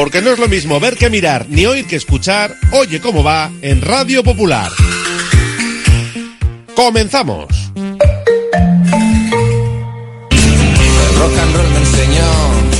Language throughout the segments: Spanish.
Porque no es lo mismo ver que mirar, ni oír que escuchar. Oye cómo va en Radio Popular. Comenzamos. rock and roll.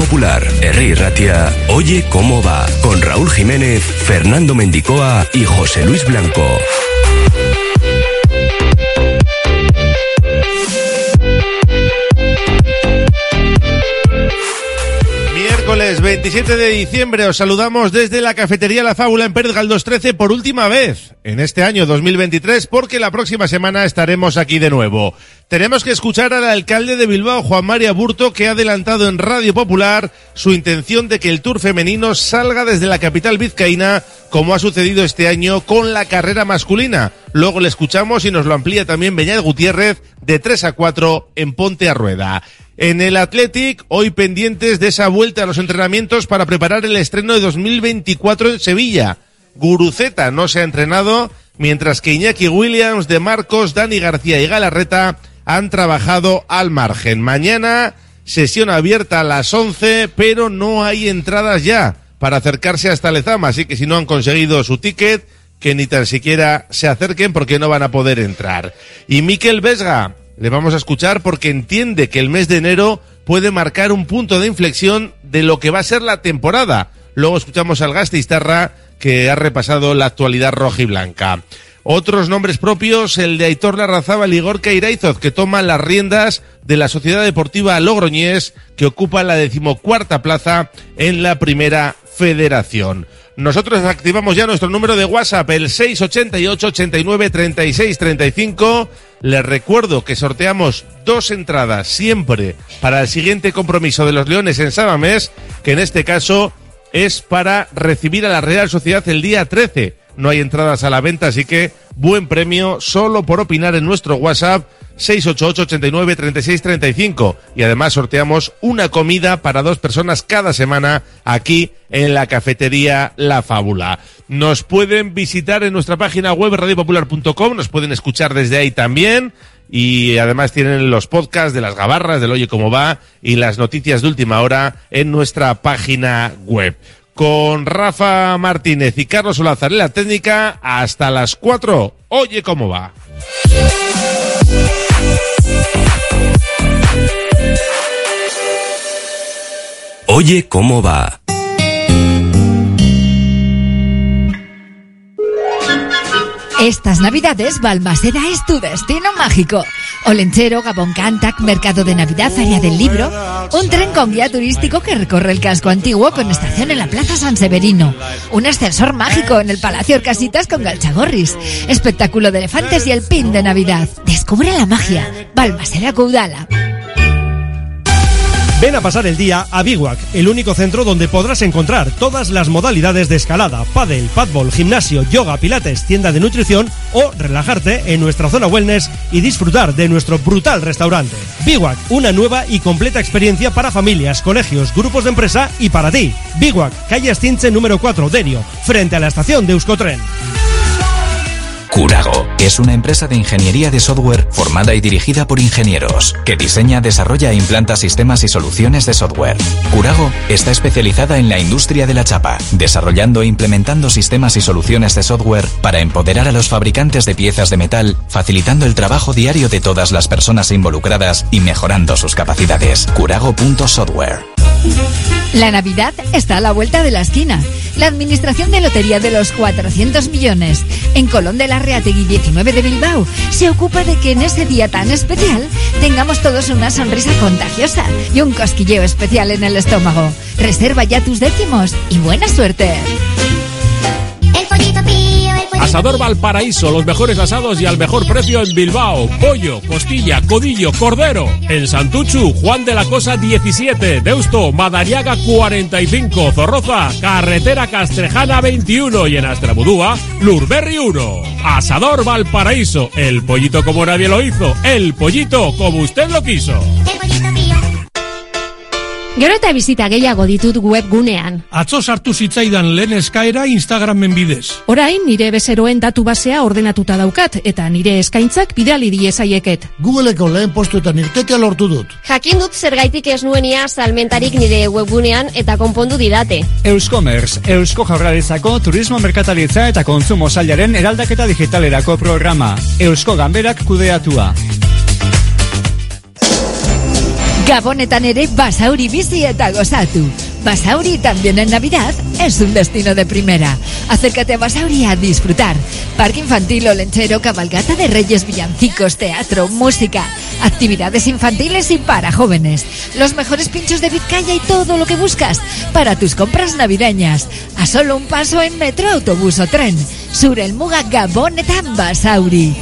Popular, Herri Ratia, Oye cómo va, con Raúl Jiménez, Fernando Mendicoa y José Luis Blanco. 27 de diciembre os saludamos desde la cafetería La Fábula en Pérez Galdós 13 por última vez en este año 2023 porque la próxima semana estaremos aquí de nuevo. Tenemos que escuchar al alcalde de Bilbao, Juan María Burto, que ha adelantado en Radio Popular su intención de que el Tour femenino salga desde la capital vizcaína como ha sucedido este año con la carrera masculina. Luego le escuchamos y nos lo amplía también Beñat Gutiérrez de 3 a 4 en Ponte a Rueda. En el Athletic, hoy pendientes de esa vuelta a los entrenamientos para preparar el estreno de 2024 en Sevilla. Guruceta no se ha entrenado, mientras que Iñaki Williams, De Marcos, Dani García y Galarreta han trabajado al margen. Mañana, sesión abierta a las 11, pero no hay entradas ya para acercarse hasta Lezama, así que si no han conseguido su ticket, que ni tan siquiera se acerquen porque no van a poder entrar. Y Miquel Vesga, le vamos a escuchar porque entiende que el mes de enero puede marcar un punto de inflexión de lo que va a ser la temporada. Luego escuchamos al Gastistarra que ha repasado la actualidad roja y blanca. Otros nombres propios, el de Aitor Larrazábal y Gorka Iraizoz, que toman las riendas de la Sociedad Deportiva Logroñés, que ocupa la decimocuarta plaza en la primera federación. Nosotros activamos ya nuestro número de WhatsApp, el 688 89 36 35. Les recuerdo que sorteamos dos entradas siempre para el siguiente compromiso de los Leones en Sabamés, que en este caso es para recibir a la Real Sociedad el día 13. No hay entradas a la venta, así que buen premio solo por opinar en nuestro WhatsApp 688-89-3635. Y además sorteamos una comida para dos personas cada semana aquí en la cafetería La Fábula. Nos pueden visitar en nuestra página web radiopopular.com, nos pueden escuchar desde ahí también. Y además tienen los podcasts de las gabarras, del Oye Cómo Va y las noticias de última hora en nuestra página web con Rafa Martínez y Carlos Olazar en la técnica hasta las 4. Oye cómo va. Oye cómo va. Estas navidades Balmaseda es tu destino mágico. Olenchero, Gabón Cantac, Mercado de Navidad, Feria del Libro, un tren con guía turístico que recorre el casco antiguo con estación en la Plaza San Severino, un ascensor mágico en el Palacio Orcasitas con Galchagorris, espectáculo de elefantes y el pin de Navidad. Descubre la magia. Balmaseda Caudala. Ven a pasar el día a Biwak, el único centro donde podrás encontrar todas las modalidades de escalada, pádel, padbol, gimnasio, yoga, pilates, tienda de nutrición o relajarte en nuestra zona wellness y disfrutar de nuestro brutal restaurante. Biwak, una nueva y completa experiencia para familias, colegios, grupos de empresa y para ti. Biwak, calle Astinche número 4, Derio, frente a la estación de Euskotren. Curago es una empresa de ingeniería de software formada y dirigida por ingenieros que diseña, desarrolla e implanta sistemas y soluciones de software. Curago está especializada en la industria de la chapa, desarrollando e implementando sistemas y soluciones de software para empoderar a los fabricantes de piezas de metal, facilitando el trabajo diario de todas las personas involucradas y mejorando sus capacidades. Curago.software. La Navidad está a la vuelta de la esquina. La Administración de Lotería de los 400 millones en Colón de la Reategui 19 de Bilbao se ocupa de que en ese día tan especial tengamos todos una sonrisa contagiosa y un cosquilleo especial en el estómago. Reserva ya tus décimos y buena suerte. El pollito pío, Asador Valparaíso, los mejores asados y al mejor precio en Bilbao. Pollo, costilla, codillo, cordero. En Santuchu, Juan de la Cosa 17. Deusto, Madariaga 45. Zorroza, Carretera Castrejana 21. Y en Astrabudúa, Lurberri 1. Asador Valparaíso, el pollito como nadie lo hizo. El pollito como usted lo quiso. Gero eta bizita gehiago ditut webgunean. Atzo sartu zitzaidan lehen eskaera Instagramen bidez. Orain nire bezeroen datu basea ordenatuta daukat eta nire eskaintzak bidali diezaieket. Googleeko lehen postuetan irtetea lortu dut. Jakin dut zergaitik ez nuenia salmentarik nire webgunean eta konpondu didate. Euskomerz, Eusko Jaurlaritzako Turismo Merkataritza eta Kontzumo Sailaren eraldaketa digitalerako programa. Eusko Ganberak kudeatua. Gabonetan ere Basauri bizi eta gozatu. Basauri también en Navidad es un destino de primera. Acércate a Basauri a disfrutar. Parque infantil o lenchero, cabalgata de reyes, villancicos, teatro, música, actividades infantiles y para jóvenes. Los mejores pinchos de Vizcaya y todo lo que buscas para tus compras navideñas. A solo un paso en metro, autobús o tren. Sur el Muga Gabonetan Basauri.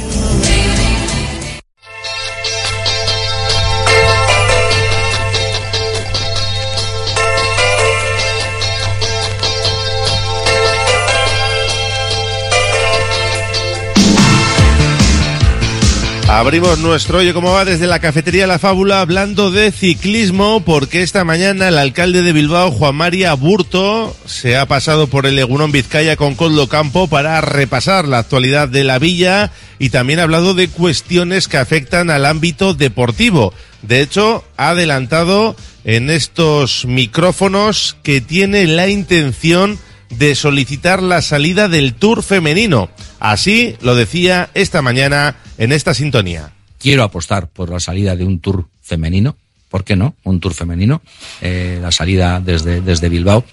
Abrimos nuestro Oye Cómo Va desde la cafetería La Fábula hablando de ciclismo porque esta mañana el alcalde de Bilbao, Juan María Burto, se ha pasado por el Legunón Vizcaya con Coldo Campo para repasar la actualidad de la villa y también ha hablado de cuestiones que afectan al ámbito deportivo. De hecho, ha adelantado en estos micrófonos que tiene la intención de solicitar la salida del Tour femenino. Así lo decía esta mañana en esta sintonía. Quiero apostar por la salida de un Tour femenino. ¿Por qué no? Un Tour femenino. Eh, la salida desde, desde Bilbao.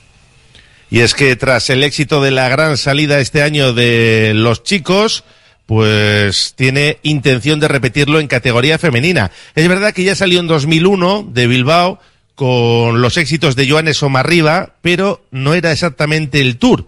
Y es que tras el éxito de la gran salida este año de los chicos, pues tiene intención de repetirlo en categoría femenina. Es verdad que ya salió en 2001 de Bilbao con los éxitos de Joanes Omarriba, pero no era exactamente el Tour.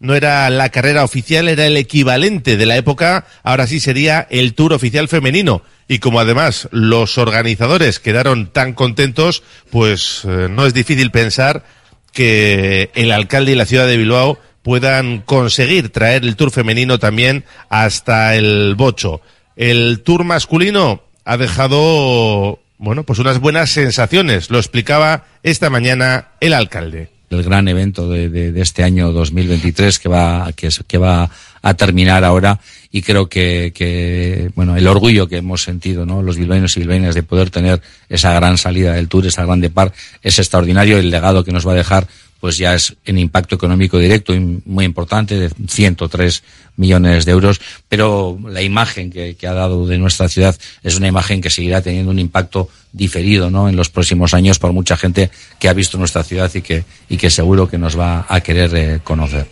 No era la carrera oficial, era el equivalente de la época, ahora sí sería el Tour oficial femenino. Y como además los organizadores quedaron tan contentos, pues eh, no es difícil pensar que el alcalde y la ciudad de Bilbao puedan conseguir traer el Tour femenino también hasta el Bocho. El Tour masculino ha dejado bueno, pues unas buenas sensaciones. Lo explicaba esta mañana el alcalde. El gran evento de, de, de este año 2023 que va, que, va a terminar ahora y creo que, que, bueno, el orgullo que hemos sentido, ¿no? Los bilbaínos y bilbaínas de poder tener esa gran salida del Tour, esa grande par, es extraordinario. El legado que nos va a dejar pues ya es en impacto económico directo muy importante, de 103 millones de euros, pero la imagen que, ha dado de nuestra ciudad es una imagen que seguirá teniendo un impacto diferido ¿no? en los próximos años por mucha gente que ha visto nuestra ciudad y que, y que seguro que nos va a querer eh, conocer.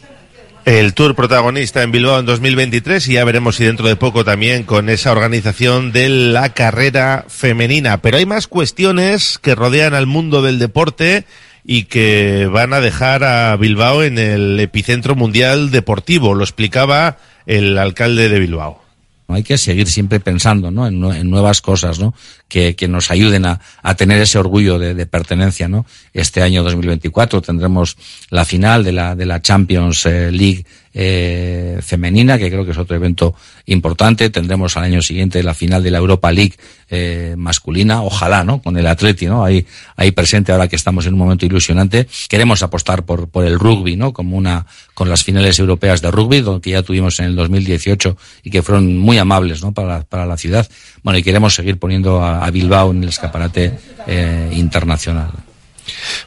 El Tour protagonista en Bilbao en 2023 y ya veremos si dentro de poco también con esa organización de la carrera femenina. Pero hay más cuestiones que rodean al mundo del deporte y que van a dejar a Bilbao en el epicentro mundial deportivo. Lo explicaba el alcalde de Bilbao. Hay que seguir siempre pensando ¿no? en, nuevas cosas ¿no? Que, nos ayuden a, tener ese orgullo de, de, pertenencia. ¿no? Este año 2024 tendremos la final de la, de la Champions eh, League eh, femenina, que creo que es otro evento importante. Tendremos al año siguiente la final de la Europa League eh, masculina, ojalá, ¿no? Con el Atleti, ¿no? Ahí, ahí presente ahora que estamos en un momento ilusionante. Queremos apostar por, por el rugby, ¿no? Como una, con las finales europeas de rugby, que ya tuvimos en el 2018 y que fueron muy amables, ¿no? Para, para la ciudad. Bueno, y queremos seguir poniendo a, a Bilbao en el escaparate eh, internacional.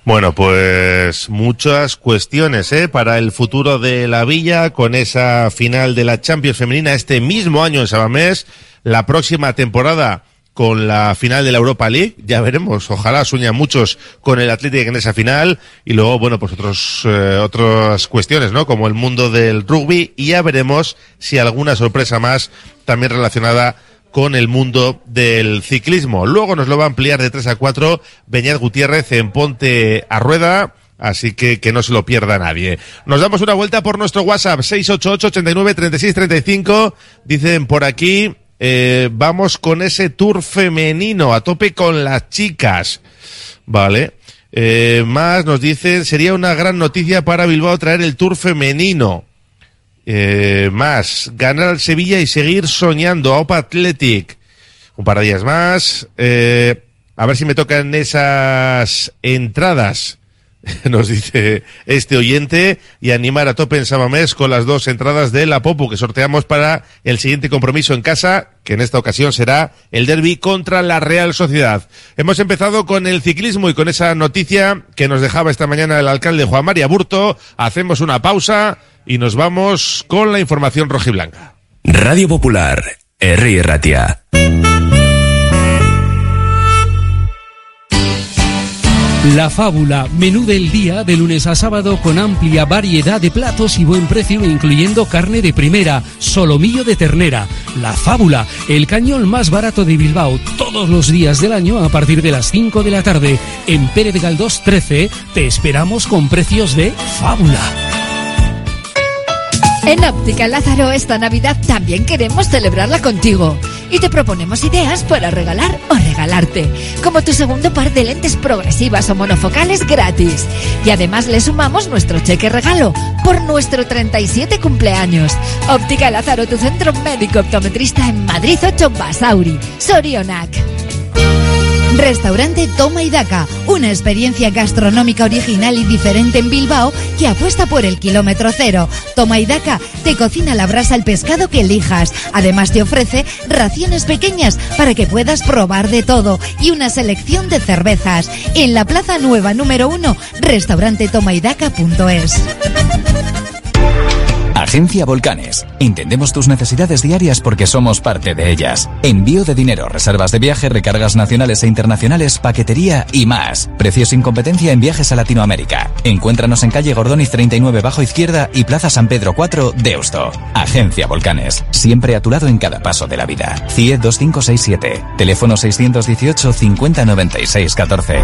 Bueno, pues muchas cuestiones ¿eh? para el futuro de la villa con esa final de la Champions femenina este mismo año en Sabamés, la próxima temporada con la final de la Europa League, ya veremos, ojalá sueñan muchos con el Atlético en esa final y luego, bueno, pues otros, eh, otras cuestiones, ¿no? Como el mundo del rugby y ya veremos si alguna sorpresa más también relacionada con el mundo del ciclismo. Luego nos lo va a ampliar de 3 a 4 Beñat Gutiérrez en Ponte a Rueda. Así que que no se lo pierda nadie. Nos damos una vuelta por nuestro WhatsApp 688 89 36 35. Dicen por aquí, eh, vamos con ese tour femenino, a tope con las chicas. Vale. Eh, más nos dicen, sería una gran noticia para Bilbao traer el tour femenino. Eh, más, ganar al Sevilla y seguir soñando. Opa Athletic. Un par de días más. Eh, a ver si me tocan esas entradas. Nos dice este oyente y animar a tope en Samamés con las dos entradas de la Popu que sorteamos para el siguiente compromiso en casa, que en esta ocasión será el derby contra la Real Sociedad. Hemos empezado con el ciclismo y con esa noticia que nos dejaba esta mañana el alcalde Juan María Burto. Hacemos una pausa y nos vamos con la información rojiblanca. Radio Popular, R. Ratia. La Fábula, menú del día de lunes a sábado con amplia variedad de platos y buen precio incluyendo carne de primera, solomillo de ternera. La Fábula, el cañón más barato de Bilbao todos los días del año a partir de las 5 de la tarde. En Pérez Galdós 13 te esperamos con precios de Fábula. En Óptica Lázaro esta Navidad también queremos celebrarla contigo y te proponemos ideas para regalar o regalarte, como tu segundo par de lentes progresivas o monofocales gratis. Y además le sumamos nuestro cheque regalo por nuestro 37 cumpleaños. Óptica Lázaro, tu centro médico optometrista en Madrid 8 Basauri, Sorionac. Restaurante Toma y Daca, una experiencia gastronómica original y diferente en Bilbao que apuesta por el kilómetro cero. Toma y Daca te cocina la brasa el pescado que elijas. Además te ofrece raciones pequeñas para que puedas probar de todo y una selección de cervezas. En la Plaza Nueva número 1, restaurantetomaydaca.es. Agencia Volcanes. Entendemos tus necesidades diarias porque somos parte de ellas. Envío de dinero, reservas de viaje, recargas nacionales e internacionales, paquetería y más. Precios sin competencia en viajes a Latinoamérica. Encuéntranos en calle Gordoniz 39 bajo izquierda y Plaza San Pedro 4, Deusto. Agencia Volcanes. Siempre a tu lado en cada paso de la vida. CIE 2567. Teléfono 618 5096 14.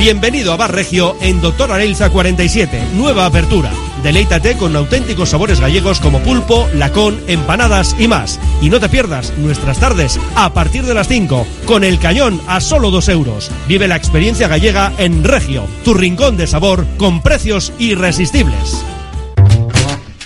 Bienvenido a Bar Regio en Doctor Arelza 47, nueva apertura. Deleítate con auténticos sabores gallegos como pulpo, lacón, empanadas y más. Y no te pierdas nuestras tardes a partir de las 5 con el cañón a solo 2 euros. Vive la experiencia gallega en Regio, tu rincón de sabor con precios irresistibles.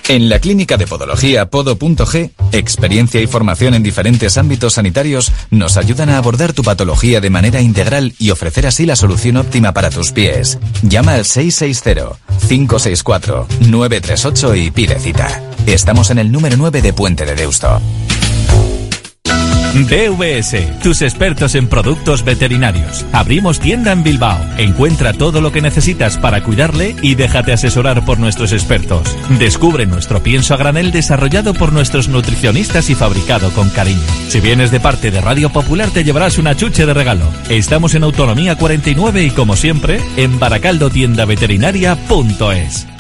En la Clínica de Podología Podo.g, experiencia y formación en diferentes ámbitos sanitarios nos ayudan a abordar tu patología de manera integral y ofrecer así la solución óptima para tus pies. Llama al 660-564-938 y pide cita. Estamos en el número 9 de Puente de Deusto. DVS, tus expertos en productos veterinarios. Abrimos tienda en Bilbao. Encuentra todo lo que necesitas para cuidarle y déjate asesorar por nuestros expertos. Descubre nuestro pienso a granel desarrollado por nuestros nutricionistas y fabricado con cariño. Si vienes de parte de Radio Popular te llevarás una chuche de regalo. Estamos en Autonomía 49 y como siempre, en baracaldotiendaveterinaria.es.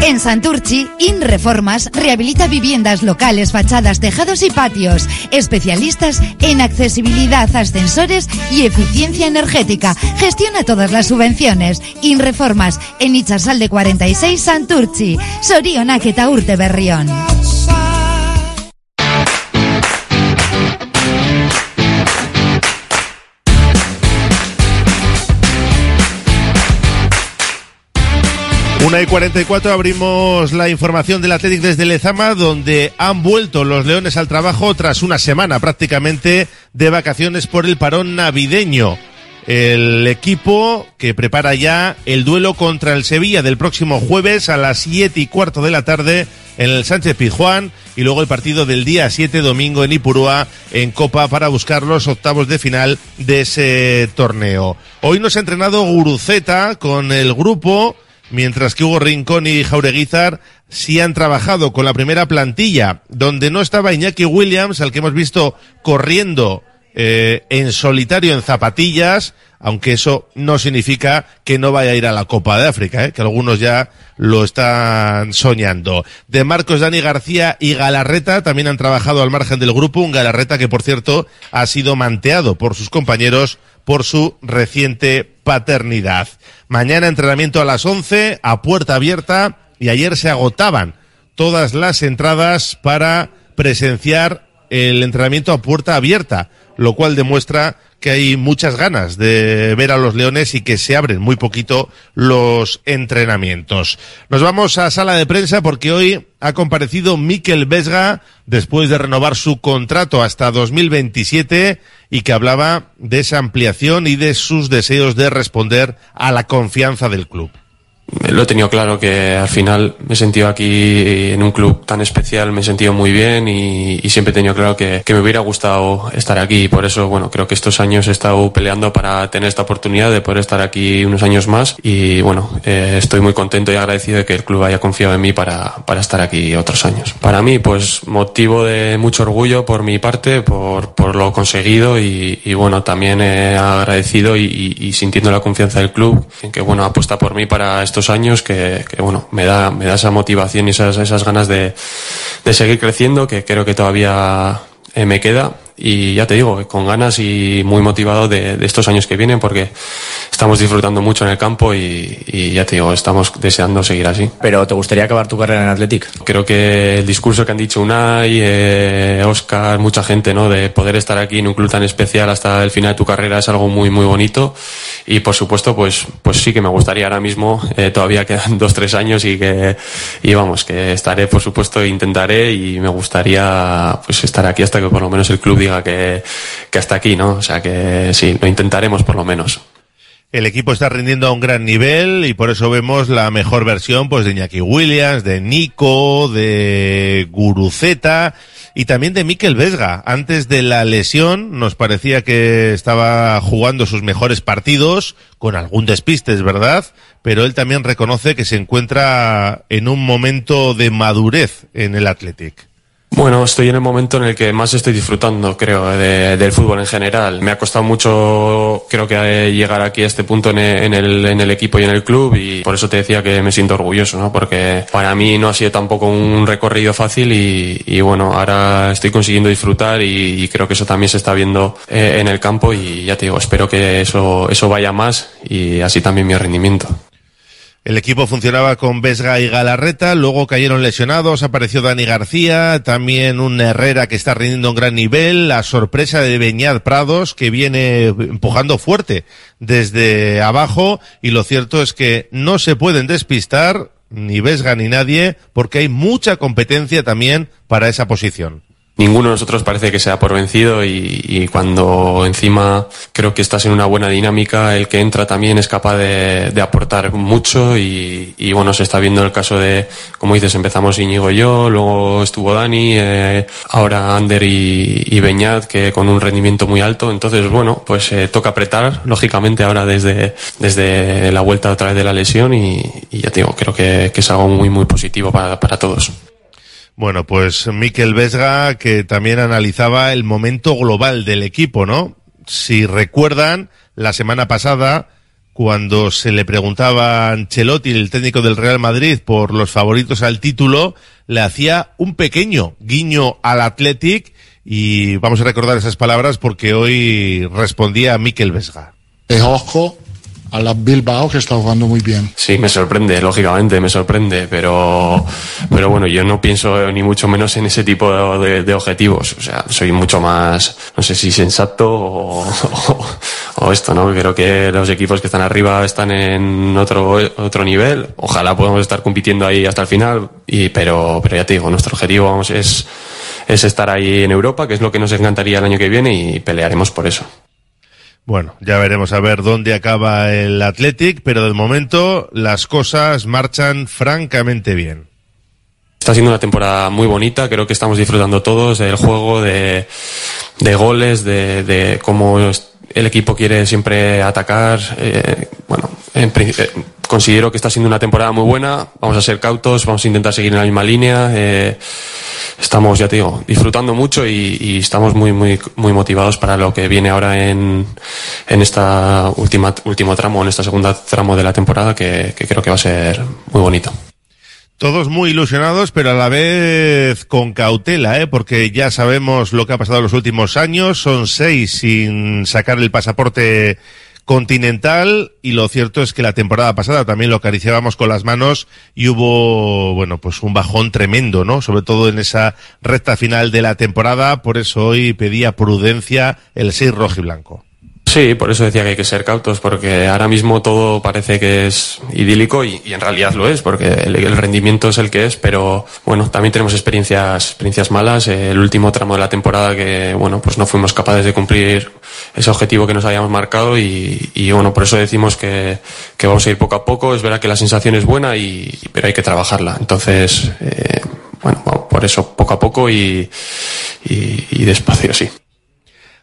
En Santurchi, InReformas rehabilita viviendas locales, fachadas, tejados y patios. Especialistas en accesibilidad, ascensores y eficiencia energética. Gestiona todas las subvenciones. InReformas en Ichasalde 46 Santurchi. Sorionak eta Urte Berrión. Una y 44 abrimos la información del Athletic desde Lezama, donde han vuelto los Leones al trabajo tras una semana prácticamente de vacaciones por el parón navideño. El equipo que prepara ya el duelo contra el Sevilla del próximo jueves a las siete y cuarto de la tarde en el Sánchez Pizjuán y luego el partido del día 7 domingo en Ipurúa en Copa para buscar los octavos de final de ese torneo. Hoy nos ha entrenado Guruceta con el grupo mientras que Hugo Rincón y Jaureguizar sí han trabajado con la primera plantilla, donde no estaba Iñaki Williams, al que hemos visto corriendo eh, en solitario en zapatillas, aunque eso no significa que no vaya a ir a la Copa de África, ¿eh? que algunos ya lo están soñando. De Marcos Dani García y Galarreta también han trabajado al margen del grupo, un Galarreta que por cierto ha sido manteado por sus compañeros por su reciente paternidad. Mañana entrenamiento a las 11 a puerta abierta y ayer se agotaban todas las entradas para presenciar el entrenamiento a puerta abierta, lo cual demuestra que hay muchas ganas de ver a los leones y que se abren muy poquito los entrenamientos. Nos vamos a sala de prensa porque hoy ha comparecido Miquel Vesga después de renovar su contrato hasta 2027 y que hablaba de esa ampliación y de sus deseos de responder a la confianza del club lo he tenido claro que al final me he sentido aquí en un club tan especial, me he sentido muy bien y, siempre he tenido claro que, me hubiera gustado estar aquí y por eso, bueno, creo que estos años he estado peleando para tener esta oportunidad de poder estar aquí unos años más y bueno, eh, estoy muy contento y agradecido de que el club haya confiado en mí para, para estar aquí otros años. Para mí, pues motivo de mucho orgullo por mi parte, por, por lo conseguido y, y bueno, también agradecido y, y, sintiendo la confianza del club en que bueno, apuesta por mí para estos años que, bueno, me da, me da esa motivación y esas, esas ganas de, de seguir creciendo que creo que todavía eh, me queda y ya te digo, con ganas y muy motivado de, de, estos años que vienen porque estamos disfrutando mucho en el campo y, y, ya te digo, estamos deseando seguir así. ¿Pero te gustaría acabar tu carrera en Athletic? Creo que el discurso que han dicho Unai, eh, Oscar, mucha gente, ¿no? De poder estar aquí en un club tan especial hasta el final de tu carrera es algo muy, muy bonito y por supuesto, pues, pues sí que me gustaría ahora mismo, eh, todavía quedan dos, tres años y que, y vamos, que estaré, por supuesto, intentaré y me gustaría pues estar aquí hasta que por lo menos el club diga que, hasta aquí, ¿no? O sea que sí, lo intentaremos por lo menos. El equipo está rindiendo a un gran nivel y por eso vemos la mejor versión pues de Iñaki Williams, de Nico, de Guruceta y también de Mikel Vesga. Antes de la lesión nos parecía que estaba jugando sus mejores partidos con algún despiste, es verdad, pero él también reconoce que se encuentra en un momento de madurez en el Athletic. Bueno, estoy en el momento en el que más estoy disfrutando, creo, de, del fútbol en general. Me ha costado mucho, creo que llegar aquí a este punto en el, en el, equipo y en el club y por eso te decía que me siento orgulloso, ¿no? Porque para mí no ha sido tampoco un recorrido fácil y, y bueno, ahora estoy consiguiendo disfrutar y, y, creo que eso también se está viendo eh, en el campo y ya te digo, espero que eso, eso vaya más y así también mi rendimiento. El equipo funcionaba con Vesga y Galarreta, luego cayeron lesionados, apareció Dani García, también un Herrera que está rindiendo un gran nivel, la sorpresa de Beñat Prados que viene empujando fuerte desde abajo y lo cierto es que no se pueden despistar ni Vesga ni nadie porque hay mucha competencia también para esa posición ninguno de nosotros parece que sea por vencido y, cuando encima creo que estás en una buena dinámica, el que entra también es capaz de, aportar mucho y, bueno, se está viendo el caso de, como dices, empezamos Íñigo y yo, luego estuvo Dani, eh, ahora Ander y, y, Beñat, que con un rendimiento muy alto, entonces bueno, pues eh, toca apretar, lógicamente ahora desde, desde la vuelta otra vez de la lesión y, y ya te digo, creo que, que es algo muy muy positivo para, para todos. Bueno, pues Miquel Vesga, que también analizaba el momento global del equipo, ¿no? Si recuerdan, la semana pasada, cuando se le preguntaba a Ancelotti, el técnico del Real Madrid, por los favoritos al título, le hacía un pequeño guiño al Athletic y vamos a recordar esas palabras porque hoy respondía Miquel Vesga. Eh, ojo, a la Bilbao que está jugando muy bien. Sí, me sorprende, lógicamente, me sorprende, pero, pero bueno, yo no pienso ni mucho menos en ese tipo de, de objetivos. O sea, soy mucho más, no sé si sensato o, o, o, esto, ¿no? Creo que los equipos que están arriba están en otro, otro nivel. Ojalá podamos estar compitiendo ahí hasta el final, y, pero, pero ya te digo, nuestro objetivo vamos, es, es estar ahí en Europa, que es lo que nos encantaría el año que viene y pelearemos por eso. Bueno, ya veremos a ver dónde acaba el Athletic, pero de momento las cosas marchan francamente bien. Está siendo una temporada muy bonita, creo que estamos disfrutando todos del juego, de, de goles, de, de, cómo el equipo quiere siempre atacar. Eh, bueno, en, considero que está siendo una temporada muy buena. Vamos a ser cautos, vamos a intentar seguir en la misma línea. Eh, estamos, ya te digo, disfrutando mucho y, estamos muy, muy, muy motivados para lo que viene ahora en, en esta última último tramo, en esta segunda tramo de la temporada, que creo que va a ser muy bonito. Todos muy ilusionados, pero a la vez con cautela, ¿eh? porque ya sabemos lo que ha pasado en los últimos años. Son seis sin sacar el pasaporte continental y lo cierto es que la temporada pasada también lo acariciábamos con las manos y hubo, bueno, pues un bajón tremendo, ¿no? Sobre todo en esa recta final de la temporada. Por eso hoy pedía prudencia el 6 rojo y blanco. Sí, por eso decía que hay que ser cautos, porque ahora mismo todo parece que es idílico y, en realidad lo es, porque el, el, rendimiento es el que es, pero bueno, también tenemos experiencias, experiencias malas. Eh, el último tramo de la temporada que, bueno, pues no fuimos capaces de cumplir ese objetivo que nos habíamos marcado y, y bueno, por eso decimos que, que, vamos a ir poco a poco. Es verdad que la sensación es buena, y, pero hay que trabajarla. Entonces, eh, bueno, por eso poco a poco y, y despacio, sí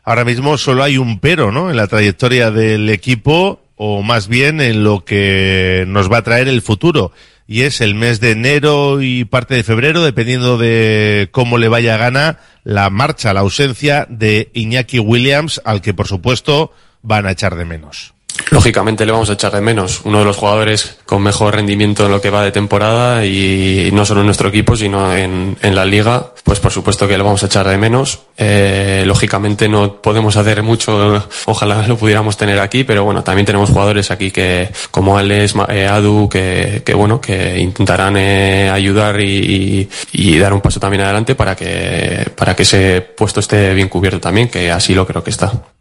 ahora mismo solo hay un pero, ¿no? En la trayectoria del equipo, o más bien en lo que nos va a traer el futuro. Y es el mes de enero y parte de febrero, dependiendo de cómo le vaya a gana la marcha, la ausencia de Iñaki Williams, al que por supuesto van a echar de menos. Lógicamente le vamos a echar de menos. Uno de los jugadores con mejor rendimiento en lo que va de temporada y no solo en nuestro equipo, sino en, en la liga, pues por supuesto que lo vamos a echar de menos. Eh, lógicamente no podemos hacer mucho, ojalá lo pudiéramos tener aquí, pero bueno, también tenemos jugadores aquí que, como Alex, eh, Adu, que, que, bueno, que intentarán eh, ayudar y, y, dar un paso también adelante para que, para que ese puesto esté bien cubierto también, que así lo creo que está.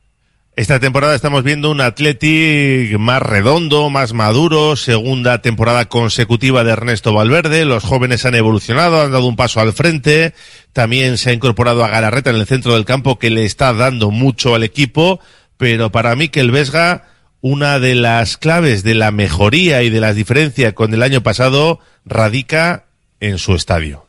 Esta temporada estamos viendo un Athletic más redondo, más maduro, segunda temporada consecutiva de Ernesto Valverde, los jóvenes han evolucionado, han dado un paso al frente, también se ha incorporado a Galarreta en el centro del campo que le está dando mucho al equipo, pero para mí que el Vesga, una de las claves de la mejoría y de las diferencias con el año pasado radica en su estadio.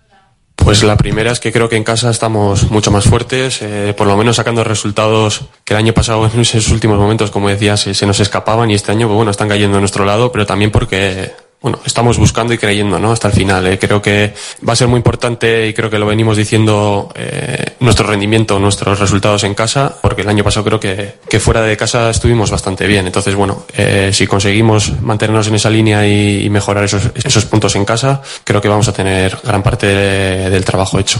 Pues la primera es que creo que en casa estamos mucho más fuertes, eh, por lo menos sacando resultados que el año pasado en esos últimos momentos, como decías, se, se nos escapaban y este año, pues bueno, están cayendo a nuestro lado, pero también porque bueno, estamos buscando y creyendo, ¿no? Hasta el final. Eh. Creo que va a ser muy importante y creo que lo venimos diciendo eh, nuestro rendimiento, nuestros resultados en casa, porque el año pasado creo que, que fuera de casa estuvimos bastante bien. Entonces, bueno, eh, si conseguimos mantenernos en esa línea y, y, mejorar esos, esos puntos en casa, creo que vamos a tener gran parte de, del trabajo hecho.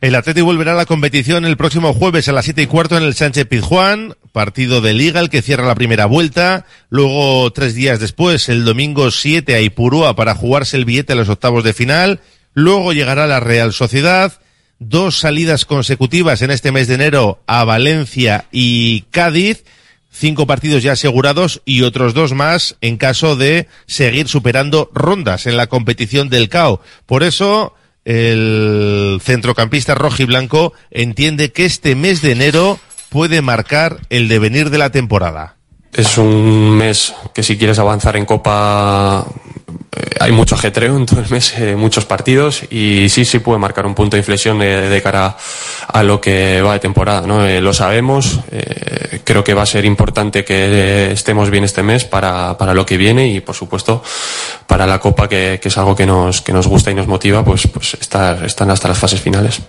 El Atleti volverá a la competición el próximo jueves a las siete y cuarto en el Sánchez Pizjuán, partido de Liga, el que cierra la primera vuelta. Luego, tres días después, el domingo 7 a Ipurúa para jugarse el billete a los octavos de final. Luego llegará la Real Sociedad. Dos salidas consecutivas en este mes de enero a Valencia y Cádiz. Cinco partidos ya asegurados y otros dos más en caso de seguir superando rondas en la competición del CAO. Por eso, el centrocampista rojiblanco entiende que este mes de enero puede marcar el devenir de la temporada. Es un mes que si quieres avanzar en Copa hay mucho ajetreo en todo el mes, eh, muchos partidos y sí, sí puede marcar un punto de inflexión de, cara a lo que va de temporada. ¿no? Eh, lo sabemos, eh, creo que va a ser importante que estemos bien este mes para, para lo que viene y por supuesto para la Copa que, es algo que nos, que nos gusta y nos motiva, pues, pues estar, están hasta las fases finales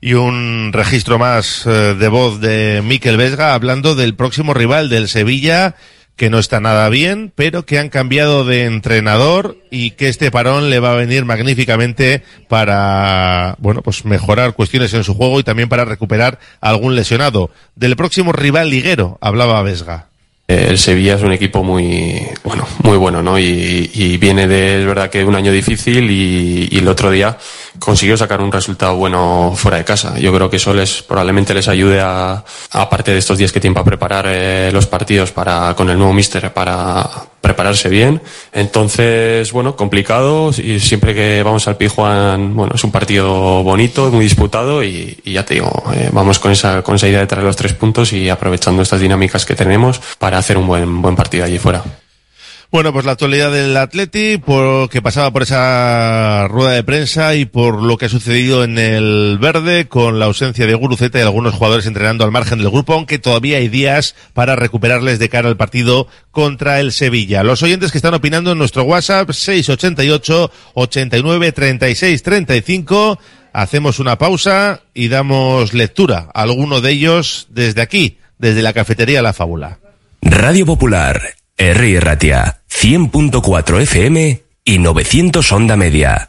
y un registro más eh, de voz de Miquel Vesga hablando del próximo rival del Sevilla que no está nada bien, pero que han cambiado de entrenador y que este parón le va a venir magníficamente para, bueno, pues mejorar cuestiones en su juego y también para recuperar algún lesionado. Del próximo rival liguero hablaba Vesga. El Sevilla es un equipo muy bueno, muy bueno, ¿no? Y, viene de, es verdad que un año difícil y, el otro día consiguió sacar un resultado bueno fuera de casa. Yo creo que eso les probablemente les ayude a, aparte de estos días que tienen para preparar eh, los partidos para con el nuevo míster para prepararse bien. Entonces, bueno, complicado y siempre que vamos al Pijuan, bueno, es un partido bonito, muy disputado y, y ya te digo, eh, vamos con esa, con esa idea de traer los tres puntos y aprovechando estas dinámicas que tenemos para hacer un buen, buen partido allí fuera. Bueno, pues la actualidad del Atleti, por, que pasaba por esa rueda de prensa y por lo que ha sucedido en el verde con la ausencia de Guruceta y algunos jugadores entrenando al margen del grupo, aunque todavía hay días para recuperarles de cara al partido contra el Sevilla. Los oyentes que están opinando en nuestro WhatsApp 688 89 36 35. Hacemos una pausa y damos lectura a alguno de ellos desde aquí, desde la cafetería La Fábula. Radio Popular, R. Ratia, 100.4 FM y 900 Onda Media.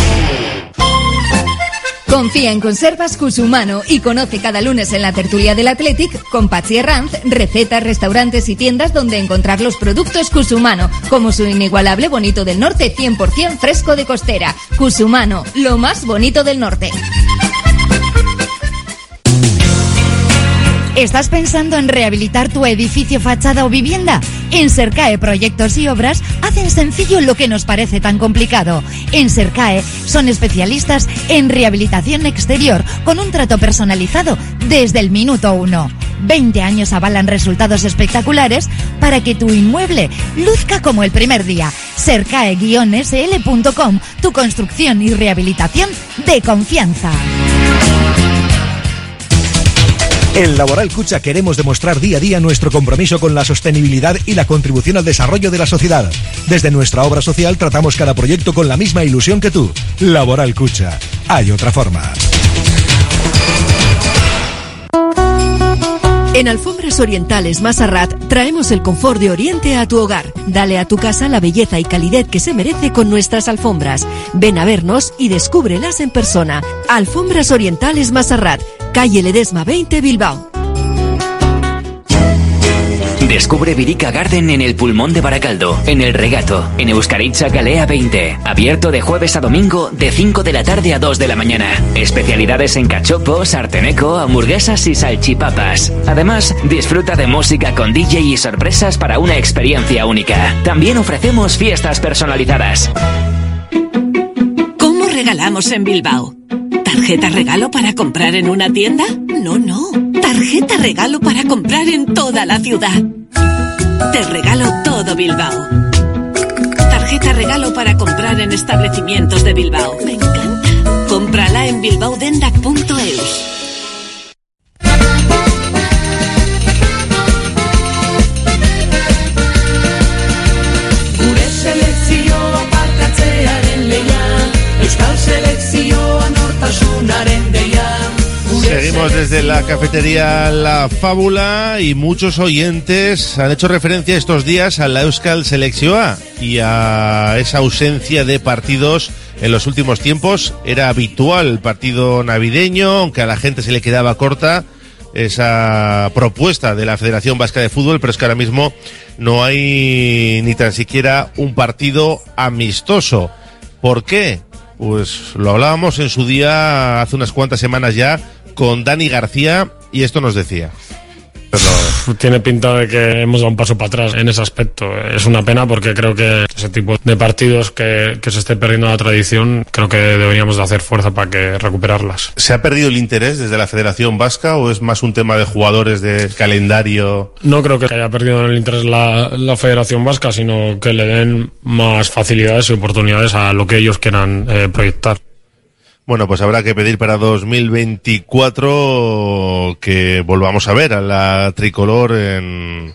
Confía en Conservas Cusumano y conoce cada lunes en la tertulia del Athletic con Patsy Herranz recetas, restaurantes y tiendas donde encontrar los productos Cusumano, como su inigualable bonito del norte 100% fresco de costera. Cusumano, lo más bonito del norte. ¿Estás pensando en rehabilitar tu edificio, fachada o vivienda? En Sercae Proyectos y Obras hacen sencillo lo que nos parece tan complicado. En Sercae son especialistas en rehabilitación exterior con un trato personalizado desde el minuto uno. 20 años avalan resultados espectaculares para que tu inmueble luzca como el primer día. Sercae-sl.com, tu construcción y rehabilitación de confianza. En Laboral Cucha queremos demostrar día a día nuestro compromiso con la sostenibilidad y la contribución al desarrollo de la sociedad. Desde nuestra obra social tratamos cada proyecto con la misma ilusión que tú. Laboral Cucha. Hay otra forma. En Alfombras Orientales Masarrat traemos el confort de Oriente a tu hogar. Dale a tu casa la belleza y calidez que se merece con nuestras alfombras. Ven a vernos y descúbrelas en persona. Alfombras Orientales Masarrat, calle Ledesma 20 Bilbao. Descubre Virica Garden en el pulmón de Baracaldo, en El Regato, en Euskaritza Galea 20. Abierto de jueves a domingo de 5 de la tarde a 2 de la mañana. Especialidades en cachopo, sarteneco, hamburguesas y salchipapas. Además, disfruta de música con DJ y sorpresas para una experiencia única. También ofrecemos fiestas personalizadas. ¿Cómo regalamos en Bilbao? ¿Tarjeta regalo para comprar en una tienda? No, no. Tarjeta regalo para comprar en toda la ciudad. Te regalo todo Bilbao. Tarjeta regalo para comprar en establecimientos de Bilbao. Me encanta. Cómprala en bilbaodendac.eus. desde la cafetería La Fábula y muchos oyentes han hecho referencia estos días a la Euskal Selección y a esa ausencia de partidos en los últimos tiempos. Era habitual el partido navideño, aunque a la gente se le quedaba corta esa propuesta de la Federación Vasca de Fútbol, pero es que ahora mismo no hay ni tan siquiera un partido amistoso. ¿Por qué? Pues lo hablábamos en su día hace unas cuantas semanas ya con Dani García y esto nos decía. Tiene pinta de que hemos dado un paso para atrás en ese aspecto. Es una pena porque creo que ese tipo de partidos que, que se esté perdiendo la tradición, creo que deberíamos de hacer fuerza para que recuperarlas. ¿Se ha perdido el interés desde la Federación Vasca o es más un tema de jugadores de calendario? No creo que haya perdido el interés la, la Federación Vasca, sino que le den más facilidades y oportunidades a lo que ellos quieran eh, proyectar. Bueno, pues habrá que pedir para 2024 que volvamos a ver a la tricolor en,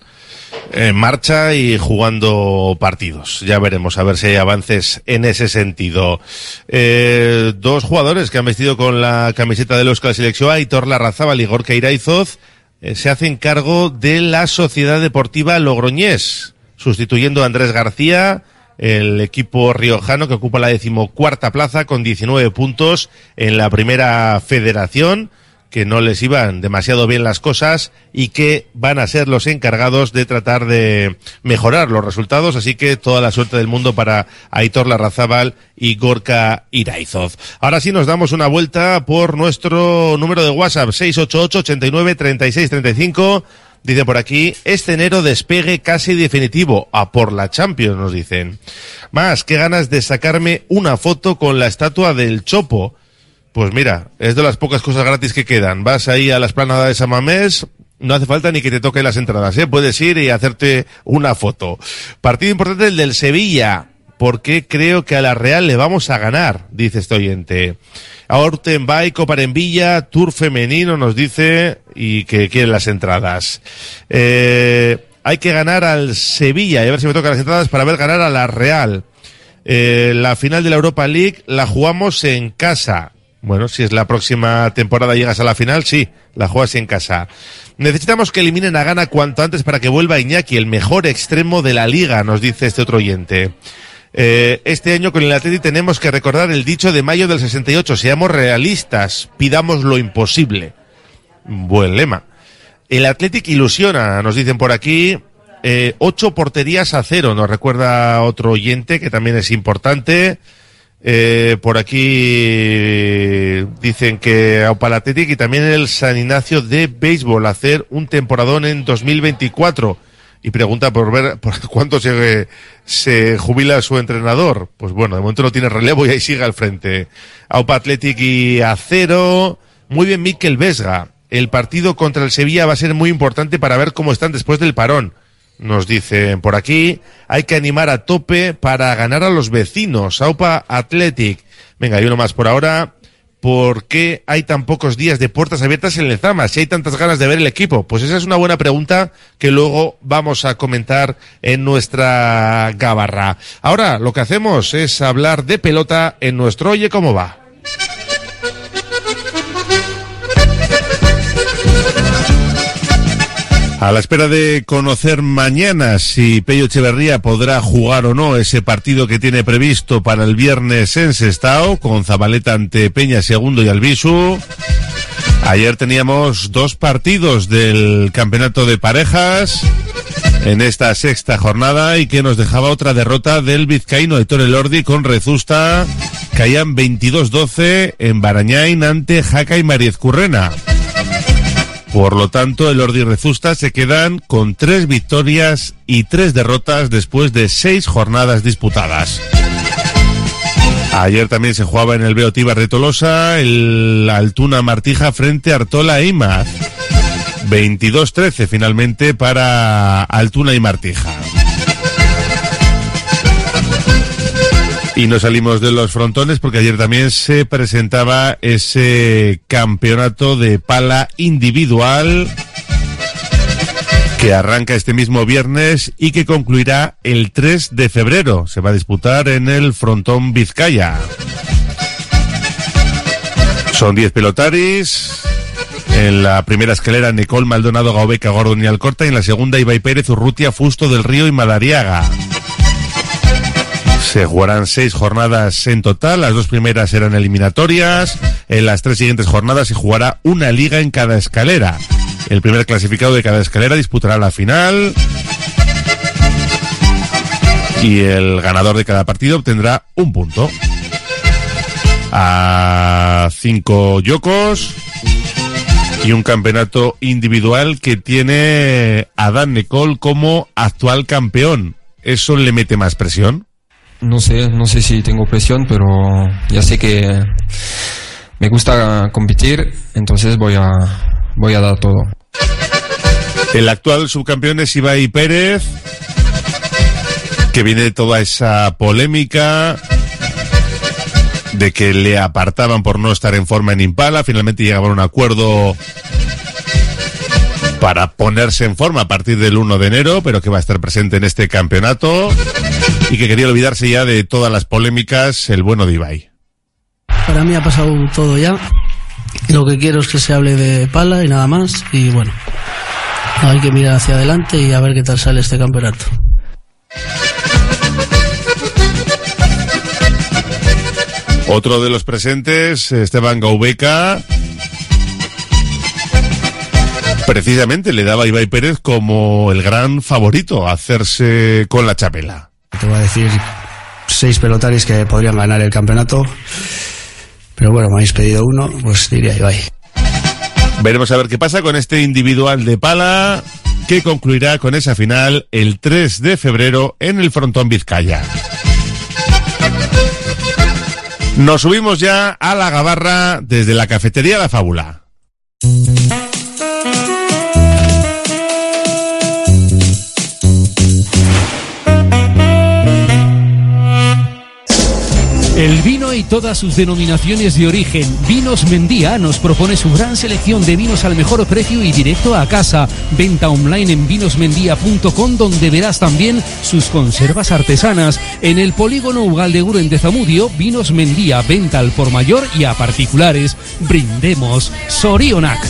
en marcha y jugando partidos. Ya veremos a ver si hay avances en ese sentido. Eh, dos jugadores que han vestido con la camiseta del Euskal Selección, Aitor Larrazábal y Gorka Iraizoz, eh, se hacen cargo de la Sociedad Deportiva Logroñés, sustituyendo a Andrés García, el equipo riojano que ocupa la decimocuarta plaza con 19 puntos en la primera federación que no les iban demasiado bien las cosas y que van a ser los encargados de tratar de mejorar los resultados. Así que toda la suerte del mundo para Aitor Larrazábal y Gorka Iraizoz. Ahora sí nos damos una vuelta por nuestro número de WhatsApp 688 89 36 35 Dice por aquí, este enero despegue casi definitivo, a por la Champions, nos dicen. Más, qué ganas de sacarme una foto con la estatua del Chopo. Pues mira, es de las pocas cosas gratis que quedan. Vas ahí a la esplanada de Samamés, no hace falta ni que te toquen las entradas, ¿eh? Puedes ir y hacerte una foto. Partido importante el del Sevilla, porque creo que a la Real le vamos a ganar, dice este oyente. Ortenbay, Copa en Villa, Tour femenino nos dice y que quieren las entradas. Eh, hay que ganar al Sevilla y a ver si me tocan las entradas para ver ganar a la Real. Eh, la final de la Europa League la jugamos en casa. Bueno, si es la próxima temporada llegas a la final, sí, la juegas en casa. Necesitamos que eliminen a Gana cuanto antes para que vuelva Iñaki, el mejor extremo de la liga, nos dice este otro oyente. Eh, este año con el Atleti tenemos que recordar el dicho de mayo del 68, seamos realistas, pidamos lo imposible. Buen lema. El Athletic ilusiona, nos dicen por aquí, eh, ocho porterías a cero, nos recuerda otro oyente que también es importante. Eh, por aquí dicen que Aupa el Athletic y también el San Ignacio de béisbol hacer un temporadón en 2024 y pregunta por ver por cuánto se, se jubila su entrenador. Pues bueno, de momento no tiene relevo y ahí sigue al frente. Aupa Athletic y Acero. Muy bien, Miquel Vesga. El partido contra el Sevilla va a ser muy importante para ver cómo están después del parón. Nos dicen por aquí, hay que animar a tope para ganar a los vecinos. Aupa Athletic. Venga, hay uno más por ahora. ¿Por qué hay tan pocos días de puertas abiertas en Lezama? Si hay tantas ganas de ver el equipo. Pues esa es una buena pregunta que luego vamos a comentar en nuestra gabarra. Ahora lo que hacemos es hablar de pelota en nuestro Oye cómo va. A la espera de conocer mañana si Pello Echeverría podrá jugar o no ese partido que tiene previsto para el viernes en Sestao, con Zabaleta ante Peña Segundo y Albisu. Ayer teníamos dos partidos del campeonato de parejas en esta sexta jornada y que nos dejaba otra derrota del vizcaíno Héctor Elordi con Rezusta. Caían 22-12 en Barañain ante Jaca y Mariez Currena. Por lo tanto, el Ordi Rezusta se quedan con tres victorias y tres derrotas después de seis jornadas disputadas. Ayer también se jugaba en el Beotíbar de Tolosa el Altuna Martija frente a Artola e Imaz. 22-13 finalmente para Altuna y Martija. Y no salimos de los frontones porque ayer también se presentaba ese campeonato de pala individual que arranca este mismo viernes y que concluirá el 3 de febrero. Se va a disputar en el frontón Vizcaya. Son 10 pelotaris. En la primera escalera, Nicole Maldonado, Gaubeca, Gordon y Alcorta. Y en la segunda, Ibai Pérez, Urrutia, Fusto del Río y Madariaga. Se jugarán seis jornadas en total, las dos primeras serán eliminatorias, en las tres siguientes jornadas se jugará una liga en cada escalera. El primer clasificado de cada escalera disputará la final y el ganador de cada partido obtendrá un punto. A cinco yocos y un campeonato individual que tiene a Dan Nicole como actual campeón. ¿Eso le mete más presión? No sé, no sé si tengo presión, pero ya sé que me gusta competir, entonces voy a, voy a dar todo. El actual subcampeón es Ibai Pérez, que viene de toda esa polémica de que le apartaban por no estar en forma en Impala, finalmente llegaban a un acuerdo para ponerse en forma a partir del 1 de enero, pero que va a estar presente en este campeonato y que quería olvidarse ya de todas las polémicas, el bueno de Ibai. Para mí ha pasado todo ya. Lo que quiero es que se hable de pala y nada más. Y bueno, hay que mirar hacia adelante y a ver qué tal sale este campeonato. Otro de los presentes, Esteban Gaubeca, Precisamente le daba a Ibai Pérez como el gran favorito a hacerse con la chapela. Te voy a decir seis pelotaris que podrían ganar el campeonato. Pero bueno, me habéis pedido uno, pues diría Ibai. Veremos a ver qué pasa con este individual de pala que concluirá con esa final el 3 de febrero en el frontón Vizcaya. Nos subimos ya a la gabarra desde la cafetería La Fábula. El vino y todas sus denominaciones de origen. Vinos Mendía nos propone su gran selección de vinos al mejor precio y directo a casa. Venta online en vinosmendía.com donde verás también sus conservas artesanas. En el polígono Ugaldeguren de Zamudio, Vinos Mendía, venta al por mayor y a particulares. Brindemos. Sorionac.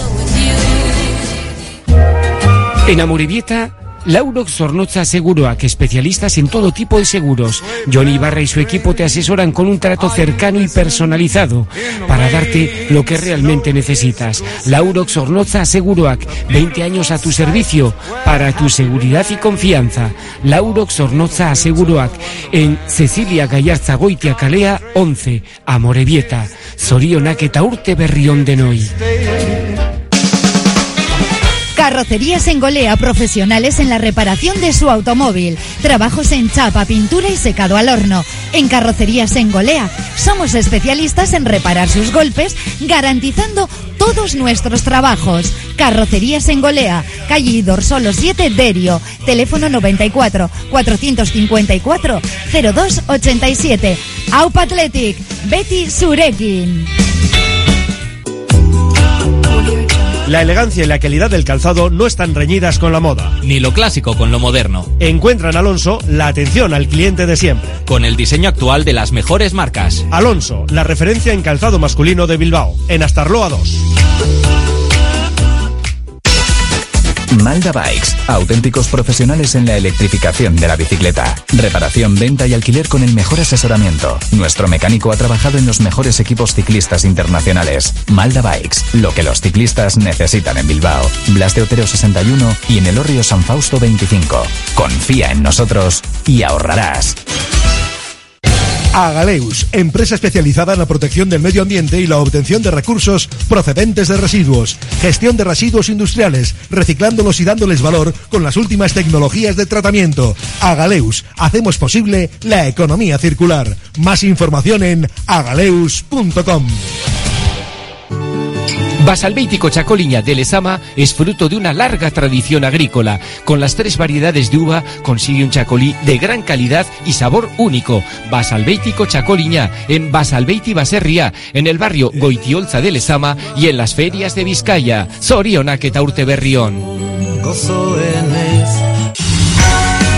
En Amuribieta, Laurox Zornoza Seguroac, especialistas en todo tipo de seguros. Johnny Ibarra y su equipo te asesoran con un trato cercano y personalizado para darte lo que realmente necesitas. Laurox Zornoza Seguroac, 20 años a tu servicio para tu seguridad y confianza. Laurox Zornoza Seguroac, en Cecilia Gallarza Goitia Calea 11, Amorebieta. Zorionak eta urte berrión de Noi. Carrocerías en Golea, profesionales en la reparación de su automóvil. Trabajos en chapa, pintura y secado al horno. En Carrocerías en Golea, somos especialistas en reparar sus golpes, garantizando todos nuestros trabajos. Carrocerías en Golea, calle Dorsolo 7 Derio, teléfono 94 454 0287. Aupa Athletic, Betty Surekin. La elegancia y la calidad del calzado no están reñidas con la moda. Ni lo clásico con lo moderno. Encuentra en Alonso la atención al cliente de siempre. Con el diseño actual de las mejores marcas. Alonso, la referencia en calzado masculino de Bilbao, en Astarloa 2. Malda Bikes, auténticos profesionales en la electrificación de la bicicleta. Reparación, venta y alquiler con el mejor asesoramiento. Nuestro mecánico ha trabajado en los mejores equipos ciclistas internacionales. Malda Bikes, lo que los ciclistas necesitan en Bilbao. Blas de Otero 61 y en el Orrio San Fausto 25. Confía en nosotros y ahorrarás. Agaleus, empresa especializada en la protección del medio ambiente y la obtención de recursos procedentes de residuos. Gestión de residuos industriales, reciclándolos y dándoles valor con las últimas tecnologías de tratamiento. Agaleus, hacemos posible la economía circular. Más información en agaleus.com. Basalbéitico Chacoliña de Lezama es fruto de una larga tradición agrícola. Con las tres variedades de uva consigue un chacolí de gran calidad y sabor único. Basalbéitico Chacoliña en Basalbeiti Baserria, en el barrio Goitiolza de Lezama y en las ferias de Vizcaya. Sorionak eta urte berrión.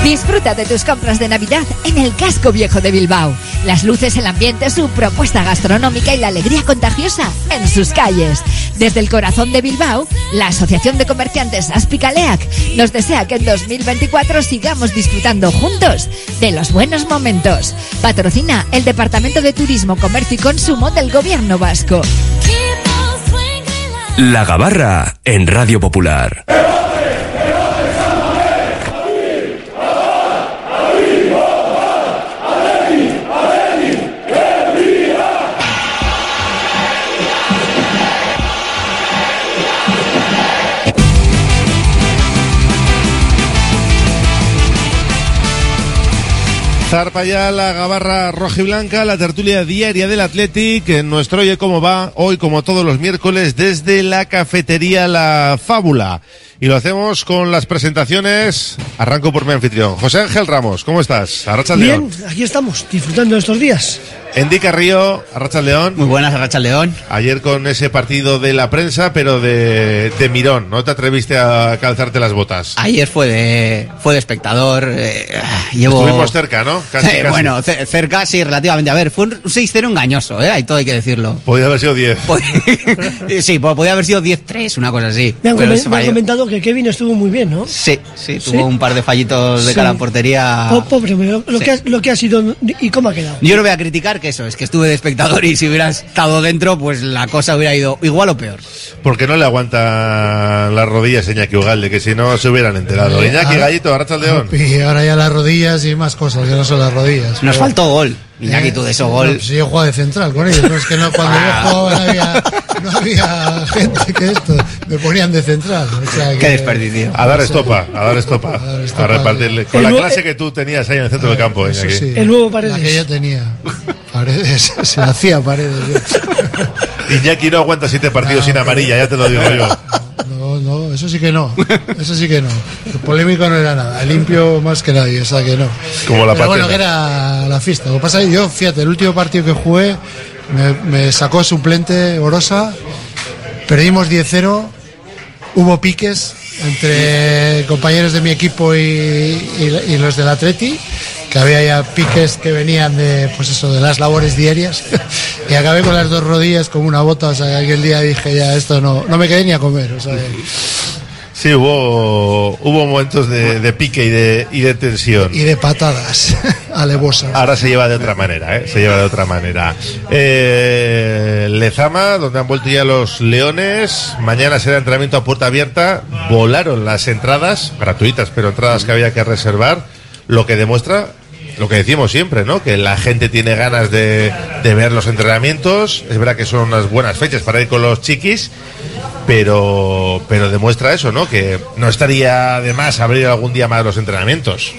Disfruta de tus compras de Navidad en el casco viejo de Bilbao. Las luces, el ambiente, su propuesta gastronómica y la alegría contagiosa en sus calles. Desde el corazón de Bilbao, la Asociación de Comerciantes Aspicaleac nos desea que en 2024 sigamos disfrutando juntos de los buenos momentos. Patrocina el Departamento de Turismo, Comercio y Consumo del Gobierno Vasco. La Gabarra en Radio Popular. Zarpa ya la gabarra roja y blanca, la tertulia diaria del Athletic, en nuestro Oye Cómo Va, hoy como todos los miércoles, desde la cafetería La Fábula. Y lo hacemos con las presentaciones. Arranco por mi anfitrión. José Ángel Ramos, ¿cómo estás? Arracha León. Bien, aquí estamos, disfrutando de estos días. Endy Carrillo, Arracha León. Muy buenas, Arracha León. Ayer con ese partido de la prensa, pero de, de mirón, ¿no te atreviste a calzarte las botas? Ayer fue de, fue de espectador. eh, llevo... Estuvimos cerca, ¿no? Casi, Eh, casi. Bueno, ce- cerca sí, relativamente. A ver, fue un 6-0 engañoso, ¿eh? Ahí todo hay que decirlo. Podía haber sido 10. sí, po- podía haber sido 10-3, una cosa así. Me han, comentado que Kevin estuvo muy bien, ¿no? Sí, sí, tuvo ¿Sí? un par de fallitos de Sí. cara a portería. Po- pobre, lo, lo Sí. que ha, lo que ha sido y cómo ha quedado. Yo no voy a criticar que eso, es que estuve de espectador y si hubiera estado dentro, pues la cosa hubiera ido igual o peor. Porque no le aguantan las rodillas a Iñaki Ugalde, que si no se hubieran enterado. Eh, Iñaki ah, Gallito, Arracha León. Y ahora ya las rodillas y más cosas, que no son las rodillas. Nos Pero- faltó gol. Iñaki, tú de eso No, gol. pues yo jugaba de central con ellos, no es que no, cuando yo jugaba no había, no había gente que esto, me ponían de central. o sea que- Qué desperdicio. A dar estopa, a dar estopa. A, estopa. repartirle. Con la clase que tú tenías ahí en el centro del campo, Eso Iñaki. sí, El nuevo Paredes. La que yo tenía. Paredes, se hacía paredes. yo. Iñaki no aguanta siete partidos sin amarilla, ya te lo digo yo. Eso sí que no. Eso sí que no. El polémico no era nada. Limpio más que nadie, o sea que no. Como la Pero bueno, que era la fiesta. Lo que pasa es que yo, fíjate, el último partido que jugué me, me sacó suplente Orosa. Perdimos 10-0. Hubo piques entre compañeros de mi equipo y, y- y los del Atleti. Que había ya piques que venían de, pues eso, de las labores diarias. y acabé con las dos rodillas como una bota. O sea, que aquel día dije ya esto no, no me quedé ni a comer. Sí, hubo, hubo momentos de, de pique y de, y de tensión. y de patadas alevosas. Ahora se lleva de otra manera, ¿eh? Se lleva de otra manera. Eh, Lezama, donde han vuelto ya los leones. Mañana será entrenamiento a puerta abierta. Volaron las entradas, gratuitas, pero entradas que había que reservar. Lo que demuestra lo que decimos siempre, ¿no? Que la gente tiene ganas de, de ver los entrenamientos. Es verdad que son unas buenas fechas para ir con los chiquis, pero, pero demuestra eso, ¿no? Que no estaría de más abrir algún día más los entrenamientos.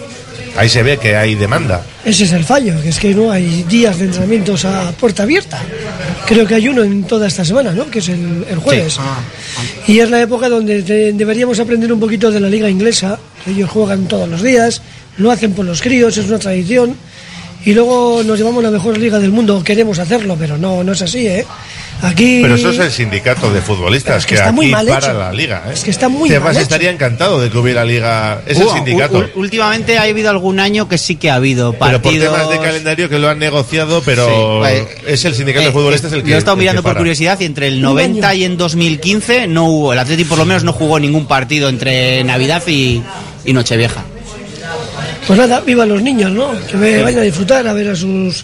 Ahí se ve que hay demanda. Ese es el fallo, que es que no hay días de entrenamientos a puerta abierta. Creo que hay uno en toda esta semana, ¿no? Que es el, el jueves. Y es la época donde te- deberíamos aprender un poquito de la liga inglesa. Ellos juegan todos los días, lo hacen por los críos, es una tradición. Y luego nos llevamos la mejor liga del mundo, queremos hacerlo, pero no, no es así, ¿eh? Aquí... Pero eso es el sindicato de futbolistas Es que que, está aquí muy mal para hecho. la liga. ¿eh? Es que está muy además mal hecho. estaría encantado de que hubiera liga. Es el sindicato. últimamente ha habido algún año que sí que ha habido pero por partidos. temas de calendario que lo han negociado, pero Sí, vale. es el sindicato de Eh, futbolistas el que. Lo he estado mirando por para. curiosidad y entre el Un 90 año. y en 2015 no hubo. El Atleti por lo menos no jugó ningún partido entre Navidad y, y Nochevieja. Pues nada, vivan los niños, ¿no? Que vayan a disfrutar, a ver a sus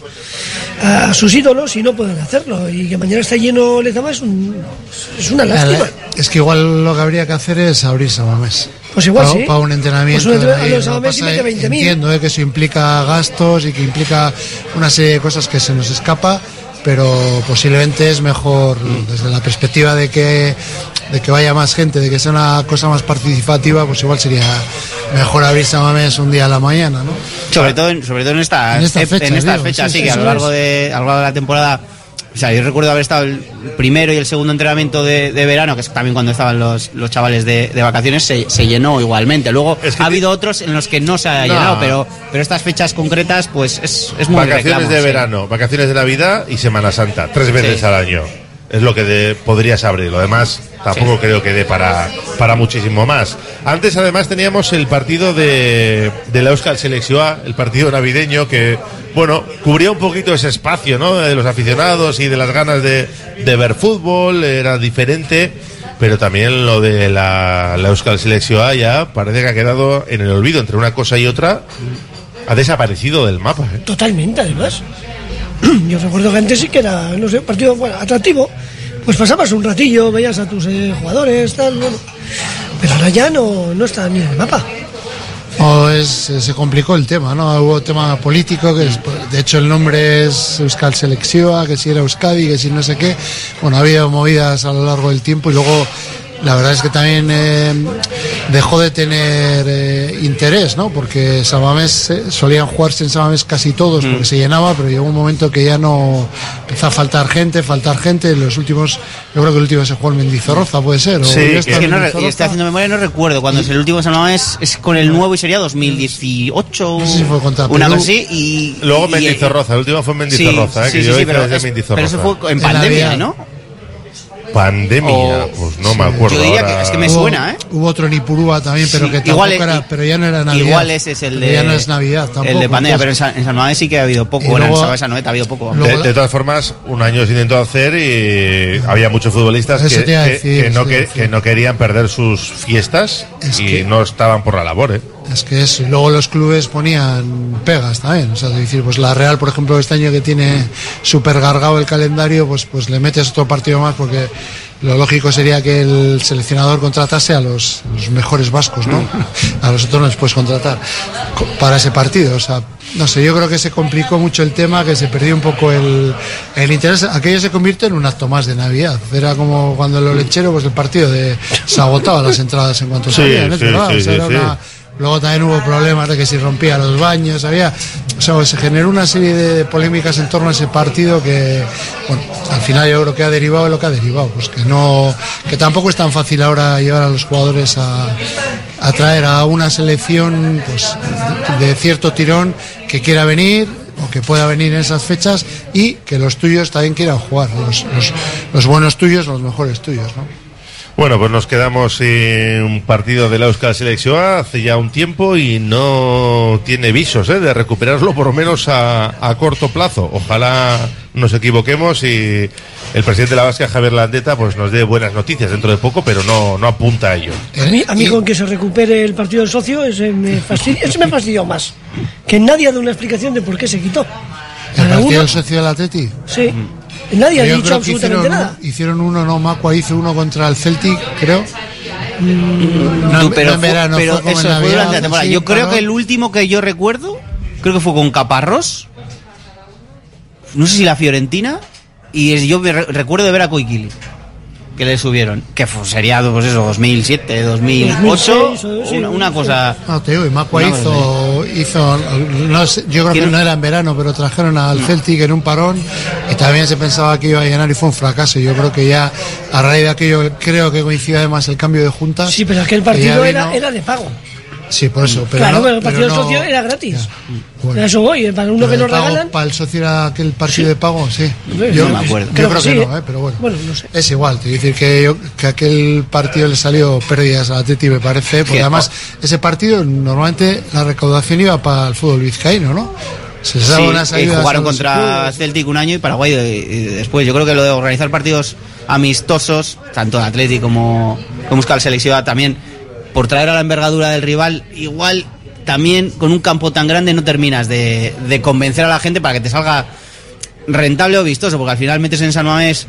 a sus ídolos y no pueden hacerlo. Y que mañana esté lleno Lezama es, un, es una lástima. Es que igual lo que habría que hacer es abrir Samamés. Pues igual para, sí. para un entrenamiento. Pues un entren- ahí, a los y pasa mete es- 20.000. Entiendo eh, que eso implica gastos y que implica una serie de cosas que se nos escapa, pero posiblemente es mejor desde la perspectiva de que de que vaya más gente, de que sea una cosa más participativa, pues igual sería mejor abrir Samamés un día a la mañana, ¿no? Sobre todo en, sobre todo en estas, En estas ep- fechas, en estas digo, fechas, sí, sí, sí, que a lo largo de, a lo largo de la temporada. O sea, yo recuerdo haber estado el primero y el segundo entrenamiento de, de verano, que es también cuando estaban los, los chavales de, de vacaciones, se, se llenó igualmente. Luego ha habido otros en los que no se ha No. llenado, pero, pero estas fechas concretas, pues es, es muy Vacaciones reclamo, de sí. verano, vacaciones de Navidad y Semana Santa. Tres veces Sí. al año. Es lo que de- podrías abrir. Lo demás tampoco creo que dé para, para muchísimo más. Antes, además, teníamos el partido de, de la Euskal Selección, el partido navideño, que, bueno, cubría un poquito ese espacio, ¿no? De los aficionados y de las ganas de, de ver fútbol, era diferente. Pero también lo de la, la Euskal Selección ya parece que ha quedado en el olvido. Entre una cosa y otra, ha desaparecido del mapa. ¿eh? Totalmente, además. Yo recuerdo que antes sí que era, no sé, un partido bueno, atractivo. Pues pasabas un ratillo, veías a tus eh, jugadores, tal, bueno. Pero ahora ya no, no está ni en el mapa. O es, se complicó el tema, ¿no? Hubo tema político, que es- de hecho el nombre es Euskal Selección, que si era Euskadi, que si no sé qué. Bueno, ha habido movidas a lo largo del tiempo y luego la verdad es que también eh, dejó de tener eh, interés, ¿no? Porque Samamés, eh, solían jugarse en Samamés casi todos Mm. porque se llenaba, pero llegó un momento que ya no empezó a faltar gente, faltar gente. Los últimos, yo creo que el último se jugó en Mendizorroza, puede ser. o ya está es que no, estoy haciendo memoria y no recuerdo. Cuando es el último San Mamés es con el nuevo y sería 2018. No sé si fue contra Una cosa así. Y, Luego y- Mendizorroza, el último fue en Sí, Mendizorroza, ¿eh? sí, que sí, yo sí, pero, es- Mendizorroza. pero eso fue en En pandemia. ¿no? Pandemia, pues no me acuerdo. Yo diría ahora. que es que me Hubo- suena, ¿eh? Hubo otro en Ipurúa también, pero Sí, que igual tampoco es- era, pero ya no era Navidad. Igual ese es el de. Ya no es Navidad tampoco. El de pandemia, pero en San, en San Mamés sí que ha habido poco. En Sabesa Noeta ha habido poco. De, de todas formas, un año se intentó hacer y había muchos futbolistas que, no, que, que no querían perder sus fiestas Es y que- no estaban por la labor. ¿eh? Es que eso. Y luego los clubes ponían pegas también. O sea, es decir, pues la Real, por ejemplo, este año que tiene súper gargado el calendario, pues, pues le metes otro partido más porque lo lógico sería que el seleccionador contratase a los, los mejores vascos, ¿no? A los otros no les puedes contratar co- para ese partido. O sea, no sé, yo creo que se complicó mucho el tema, que se perdió un poco el, el interés. Aquello se convierte en un acto más de Navidad. Era como cuando en lo lechero, pues el partido de, se agotaba las entradas en cuanto Sí, salían, ¿es sí, verdad? sí, O sea, sí, era sí. una- Luego también hubo problemas de que si rompía los baños, había, se generó una serie de polémicas en torno a ese partido que, bueno, al final yo creo que ha derivado de lo que ha derivado, pues que no, que tampoco es tan fácil ahora llevar a los jugadores a, a traer a una selección, pues, de, cierto tirón que quiera venir o que pueda venir en esas fechas y que los tuyos también quieran jugar, los, los, buenos tuyos, los mejores tuyos. Bueno, pues nos quedamos sin un partido de la Euskal Selección hace ya un tiempo y no tiene visos ¿eh? de recuperarlo por lo menos a, a corto plazo. Ojalá nos equivoquemos y el presidente de la Vasca, Javier Landeta, pues nos dé buenas noticias dentro de poco, pero no, no apunta a ello. A mí, a mí con que se recupere el partido del socio, ese me, fastidia, ese me fastidió más. Que nadie ha dado una explicación de por qué se quitó. El partido del socio del Atleti. Sí. Nadie ha dicho absolutamente hicieron, nada. un- hicieron uno, no, Macua hizo uno contra el Celtic, creo. No, pero no en fue- verano, pero fue eso fue durante la temporada. Yo creo que el último que yo recuerdo, creo que fue con Caparrós. No sé si la Fiorentina. Y es- yo me re- recuerdo de ver a Coiquili. Que le subieron. Que fue- sería, pues eso, 2007, 2008. 2006, o- sí, una, una cosa. No, te digo, y Macua hizo, hizo no sé, yo creo que no era en verano, pero trajeron al Celtic en un parón y también se pensaba que iba a llenar y fue un fracaso. Yo creo que ya a raíz de aquello, creo que coincide además el cambio de juntas. Sí, pero aquel partido vino- era, era de pago. Sí, por eso. Pero claro, no- pero el partido pero del no- socio era gratis. Bueno. Eso voy, para uno Pero que nos pago, regalan. Para el socio era aquel partido de pago, sí. Yo, no me acuerdo. yo Creo creo que que, sí, no, ¿eh? ¿eh? pero bueno. Bueno, no sé. Es igual, te voy a decir que, yo, que aquel partido le salió pérdidas al Atleti, me parece, porque Que- además ese partido normalmente la recaudación iba para el fútbol vizcaíno, ¿no? Se les daba Sí, unas eh, ayudas jugaron contra. Celtic un año y Paraguay eh, eh, después. Yo creo que lo de organizar partidos amistosos, tanto de Atleti como, como Euskal Selección también, por traer a la envergadura del rival, igual también con un campo tan grande no terminas de, de convencer a la gente para que te salga rentable o vistoso, porque al final metes en San Mamés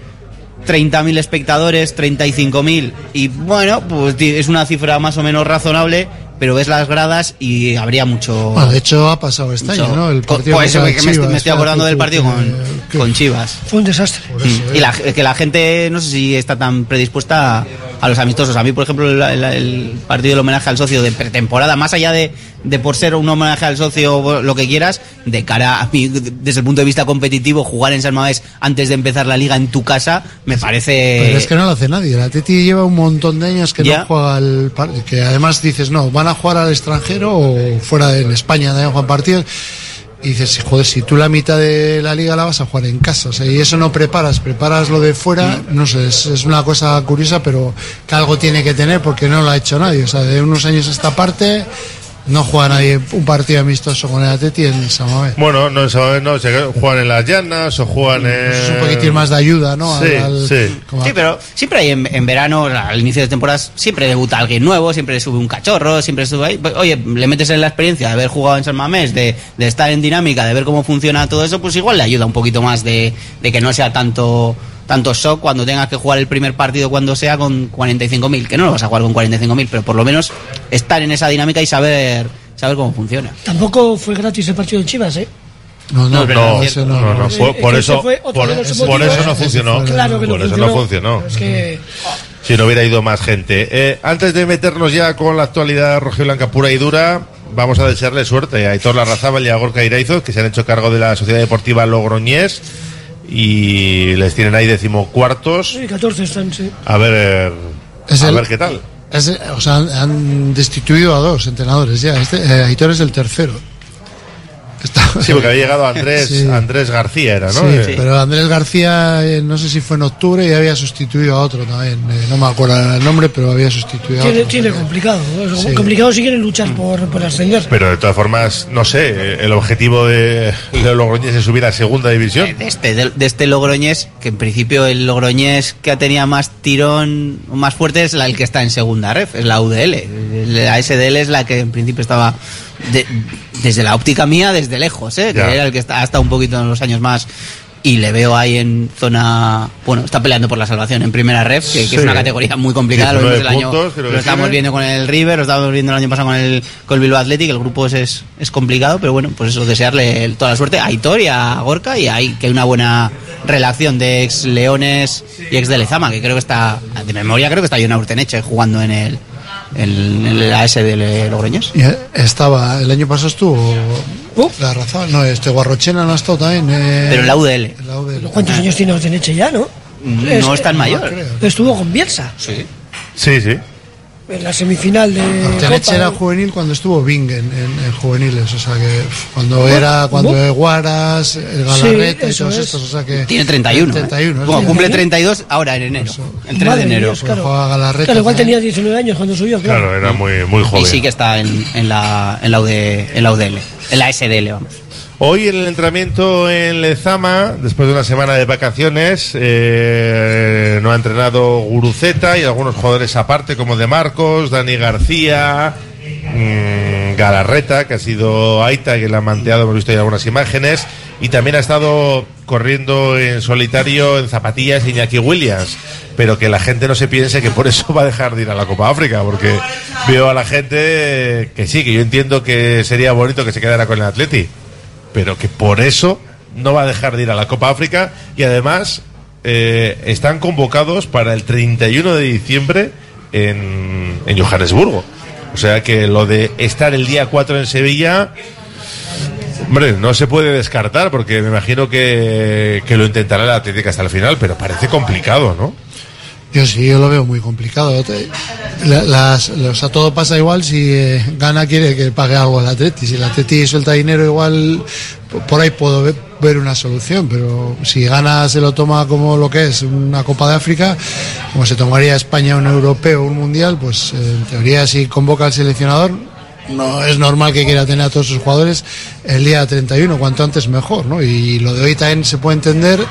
30.000 espectadores, 35.000 y bueno, pues es una cifra más o menos razonable, pero ves las gradas y habría mucho... Bueno, de hecho ha pasado este mucho- año, ¿no? El partido pues, contra que el me, estoy- Chivas, me estoy acordando que- del partido que- con, que- con Chivas. Fue un desastre. Mm. Y la, que la gente, no sé si está tan predispuesta a, los amistosos. A mí, por ejemplo, el, el- el partido del homenaje al socio de pretemporada, más allá de, de por ser un homenaje al socio lo que quieras, de cara a mí, desde el punto de vista competitivo, jugar en San Mamés antes de empezar la liga en tu casa, me parece... Pero es que no lo hace nadie. El Atleti lleva un montón de años que Ya. no juega al que además dices, no, van a jugar al extranjero o fuera de en España también juegan partidos. Y dices, joder, si tú la mitad de la liga la vas a jugar en casa, o sea, y eso no preparas, preparas lo de fuera, no sé, es, es una cosa curiosa, pero que algo tiene que tener porque no lo ha hecho nadie. O sea, de unos años a esta parte no juega nadie un partido amistoso con el Atleti en San Mamés. Bueno, no, en no, se juegan en las llanas o juegan en... Es un poquitín más de ayuda, ¿no? Sí, Al- sí. como Sí, pero siempre hay en, en verano, al inicio de temporadas, siempre debuta alguien nuevo, siempre sube un cachorro, siempre sube ahí. Pues, Oye, le metes en la experiencia de haber jugado en San Mamés, de, de estar en dinámica, de ver cómo funciona todo eso, pues igual le ayuda un poquito más de, de que no sea tanto tanto shock cuando tengas que jugar el primer partido cuando sea con 45.000, que no lo vas a jugar con 45.000, pero por lo menos estar en esa dinámica y saber saber cómo funciona. Tampoco fue gratis el partido de Chivas, ¿eh? No, No, no, no, No, no, por, por eso, por, por eso no funcionó. Claro que no por eso funcionó. no funcionó. Es que Si no hubiera ido más gente. Eh, antes de meternos ya con la actualidad rojiblanca pura y dura, vamos a desearle suerte a Aitor Larrazábal y a Gorka Iraizoz, que se han hecho cargo de la Sociedad Deportiva Logroñés y les tienen ahí decimocuartos. sí, 14 están, sí. A ver, Es a el- ver qué tal. Es- o sea, han, han destituido a dos entrenadores ya. Este, eh, Aitor es el tercero. Está, Sí, porque había llegado Andrés, Sí. Andrés García, era, ¿no? Sí, Eh, pero Andrés García, eh, no sé si fue en octubre y había sustituido a otro también. eh, no me acuerdo el nombre, pero había sustituido a Tiene, otro. tiene complicado. ¿no? Sí. Complicado si quieren luchar por, por ascender. Pero de todas formas, no sé, el objetivo de, de Logroñés es subir a segunda división. de este, de, de este Logroñés, que en principio el Logroñés que tenía más tirón, más fuerte es la, el que está en segunda ref, es la UDL. La SDL es la que en principio estaba de- desde la óptica mía, desde lejos, ¿eh? que era el que está, ha estado un poquito en los años más. Y le veo ahí en zona. Bueno, está peleando por la salvación en primera ref, que, que Sí. es una categoría muy complicada. Lo, vimos 19 el año, puntos, lo estábamos tiene. viendo con el River, lo estábamos viendo el año pasado con el, con el Bilbao Athletic. El grupo es, es, complicado, pero bueno, pues eso, desearle toda la suerte a Aitor y a Gorka y hay que hay una buena relación de ex Leones y ex de Lezama, que creo que está, de memoria, creo que está Jona Urteneche jugando en el, en el AS de Logroñés. Y, eh, estaba, el año pasado estuvo. La razón, no, este Guarrochena no ha estado también. eh, Pero en la UDL. en la UDL. ¿Cuántos años tiene Oteneche ya, no? No es tan mayor. Estuvo con Bielsa Sí. Sí, sí. En la semifinal de. Orteneche Copa. era juvenil cuando estuvo Bing en, en- en juveniles, o sea que cuando era, cuando ¿Cómo? Guaras, el Galarreta y eso todos es. estos, o sea que. Tiene 31. ¿eh? 31, es Bueno, cumple 32 ahora en enero. El 3 de Madre enero. Dios, claro. Juega Galarreta Claro, igual también. tenía 19 años cuando subió, claro. Claro, era muy, muy joven. Y sí que está en, en la, en, la UD en la UDL. En la SDL, vamos. Hoy en el entrenamiento en Lezama, después de una semana de vacaciones, eh, no ha entrenado Guruceta y algunos jugadores aparte, como De Marcos, Dani García, mm, Galarreta, que ha sido Aita, que le ha manteado, hemos visto ya algunas imágenes, y también ha estado corriendo en solitario en zapatillas Iñaki Williams. Pero que la gente no se piense que por eso va a dejar de ir a la Copa África, porque veo a la gente que sí, que yo entiendo que sería bonito que se quedara con el Atleti, pero que por eso no va a dejar de ir a la Copa África y además eh, están convocados para el 31 de diciembre en, en Johannesburgo. O sea que lo de estar el día 4 en Sevilla, hombre, no se puede descartar porque me imagino que, que lo intentará el Atlético hasta el final, pero parece complicado, ¿no? Yo sí, yo lo veo muy complicado. Las, o sea, todo pasa igual si eh, Gana quiere que pague algo al Atleti. Si el Atleti suelta dinero, igual por ahí puedo ve- ver una solución. Pero si Gana se lo toma como lo que es una Copa de África, como se tomaría España un europeo un mundial, pues eh, en teoría si convoca al seleccionador, no es normal que quiera tener a todos sus jugadores el día 31, cuanto antes mejor. ¿no? Y lo de hoy también se puede entender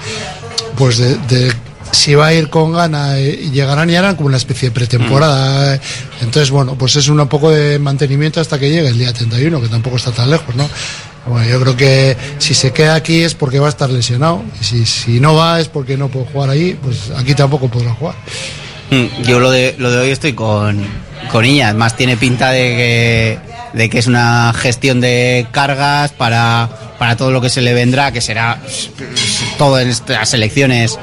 pues de, de si va a ir con gana eh, y llegarán y harán como una especie de pretemporada. eh. Entonces, bueno, pues es un poco de mantenimiento hasta que llegue el día 31, que tampoco está tan lejos, ¿no? Bueno, yo creo que si se queda aquí es porque va a estar lesionado. Y si, si no va es porque no puede jugar ahí, pues aquí tampoco podrá jugar. Mm, Yo lo de, lo de hoy estoy con, con Iña. Además, tiene pinta de que, de que es una gestión de cargas para, para todo lo que se le vendrá, que será todo en estas elecciones.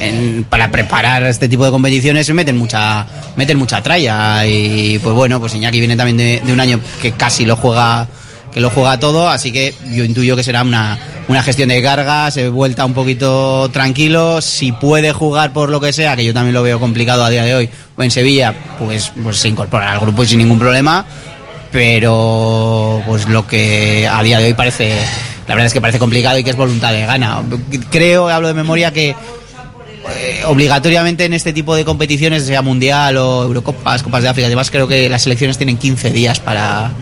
En- para preparar este tipo de competiciones se meten mucha meten mucha tralla y pues bueno pues Iñaki viene también de, un año que casi lo juega que lo juega todo así que yo intuyo que será una, una gestión de cargas eh, vuelta un poquito tranquilo. Si puede jugar por lo que sea que yo también lo veo complicado a día de hoy o en Sevilla pues pues se incorpora al grupo sin ningún problema. Pero pues lo que a día de hoy parece la verdad es que parece complicado y que es voluntad de gana. Creo hablo de memoria que eh, obligatoriamente en este tipo de competiciones sea mundial o Eurocopas Copas de África y demás creo que las selecciones tienen 15 días para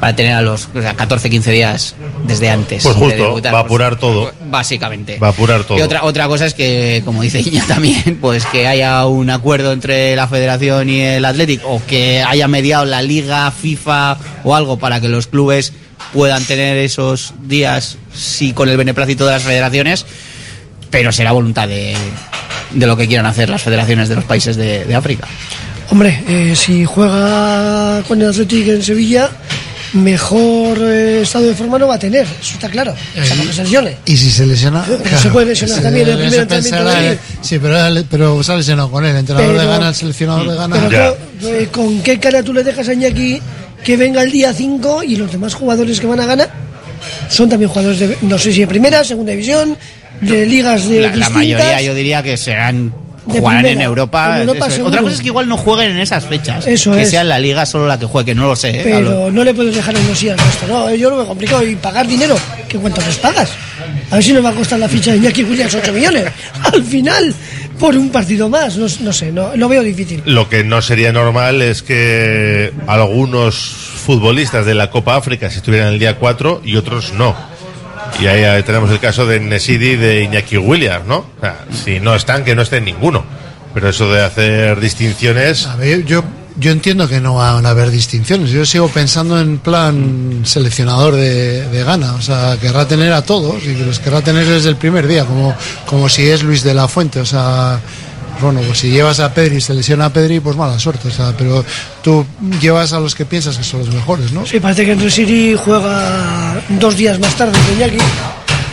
para tener a los o sea, 14 15 días desde antes Pues de justo, debutar, va a apurar todo. básicamente Va a apurar todo. y otra, otra cosa es que, como dice Iña también, pues que haya un acuerdo entre la federación y el Athletic o que haya mediado la liga, FIFA o algo para que los clubes puedan tener esos días, sí, con el beneplácito de las federaciones, pero será voluntad de, de lo que quieran hacer las federaciones de los países de, de África. Hombre, eh, si juega con el Athletic en Sevilla, mejor eh, estado de forma no va a tener, eso está claro. O sea, no que se lesione. Y si se lesiona. Pero se puede lesionar también en el se primer entrenamiento de eh, Sí, pero, pero se ha lesionado con él. El entrenador Pero- de gana, el seleccionador de gana. Pero con, eh, ¿con qué cara tú le dejas a Iñaki que venga el día 5 y los demás jugadores que van a ganar son también jugadores de, no sé si de primera, segunda división, de ligas de La, la distintas? mayoría yo diría que serán jugarán en. Europa. En Europa. Otra cosa es que igual no jueguen en esas fechas. Eso que es. sea la liga solo la que juegue, que no lo sé. ¿eh? Pero Hablo- no le puedes dejar en los al resto, no, yo lo veo complicado. Y pagar dinero, ¿qué cuánto les pagas? A ver si nos va a costar la ficha de Iñaki Williams 8 millones. Al final, por un partido más, no, no sé, no, lo veo difícil. Lo que no sería normal es que algunos futbolistas de la Copa África se estuvieran el día 4 y otros no. Y ahí tenemos el caso de Nesidi de Iñaki Williams, ¿no? Si no están, que no estén ninguno. Pero eso de hacer distinciones... A ver, yo, yo entiendo que no van a haber distinciones. Yo sigo pensando en plan seleccionador de, de Ghana. O sea, querrá tener a todos y los querrá tener desde el primer día, como, como si es Luis de la Fuente. O sea, bueno, pues si llevas a Pedri y se lesiona a Pedri, pues mala suerte. O sea, pero tú llevas a los que piensas que son los mejores, ¿no? Sí, parece que Entre City juega dos días más tarde que Iñaki.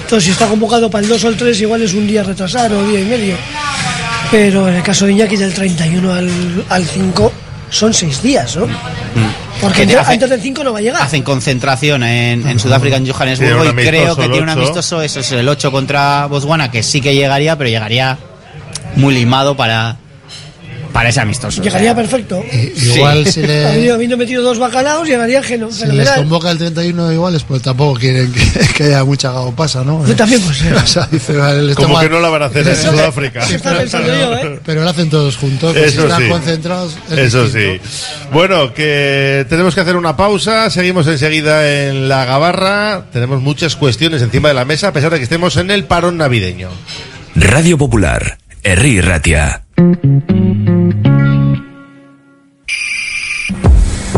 Entonces, si está convocado para el 2 o el 3, igual es un día retrasado o día y medio. Pero en el caso de Iñaki, del 31 al, al 5, son seis días, ¿no? Porque Que te antes, hace- antes del 5 no va a llegar. Hacen concentración en, en Sudáfrica, en Johannesburgo, y creo que tiene un 8. amistoso, eso es el 8 contra Botswana, que sí que llegaría, pero llegaría muy limado para, para ese amistoso. Llegaría perfecto. Igual si le- Habiendo, metido dos bacalaos, llegaría geno- Si les convoca el 31 iguales, pues tampoco quieren que, que haya mucha pasa, ¿no? Yo también, pues, eh. O sea, dice, vale, les Como que no la van a hacer en Sudáfrica. Sí, Está pero, pensando yo, ¿eh? pero lo hacen todos juntos, pues si Eso están sí. concentrados. es Eso distinto. sí. Bueno, que tenemos que hacer una pausa. Seguimos enseguida en la gabarra. Tenemos muchas cuestiones encima de la mesa, a pesar de que estemos en el parón navideño. Radio Popular, Ratia.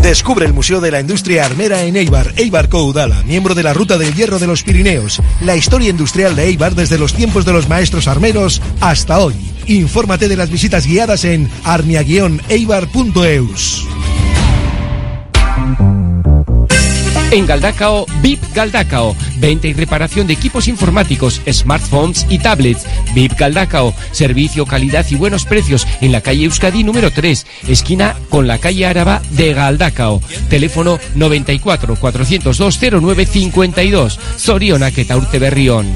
Descubre el Museo de la Industria Armera en Eibar, Eibar Coudala, miembro de la Ruta del Hierro de los Pirineos. La historia industrial de Eibar desde los tiempos de los maestros armeros hasta hoy. Infórmate de las visitas guiadas en arnia-eibar.eus. En Galdacao, VIP Galdacao. Venta y reparación de equipos informáticos, smartphones y tablets. VIP Galdacao. Servicio, calidad y buenos precios en la calle Euskadi número 3, esquina con la calle Áraba de Galdacao. Teléfono 94 402 0952. Zorionak eta Urte Berrión.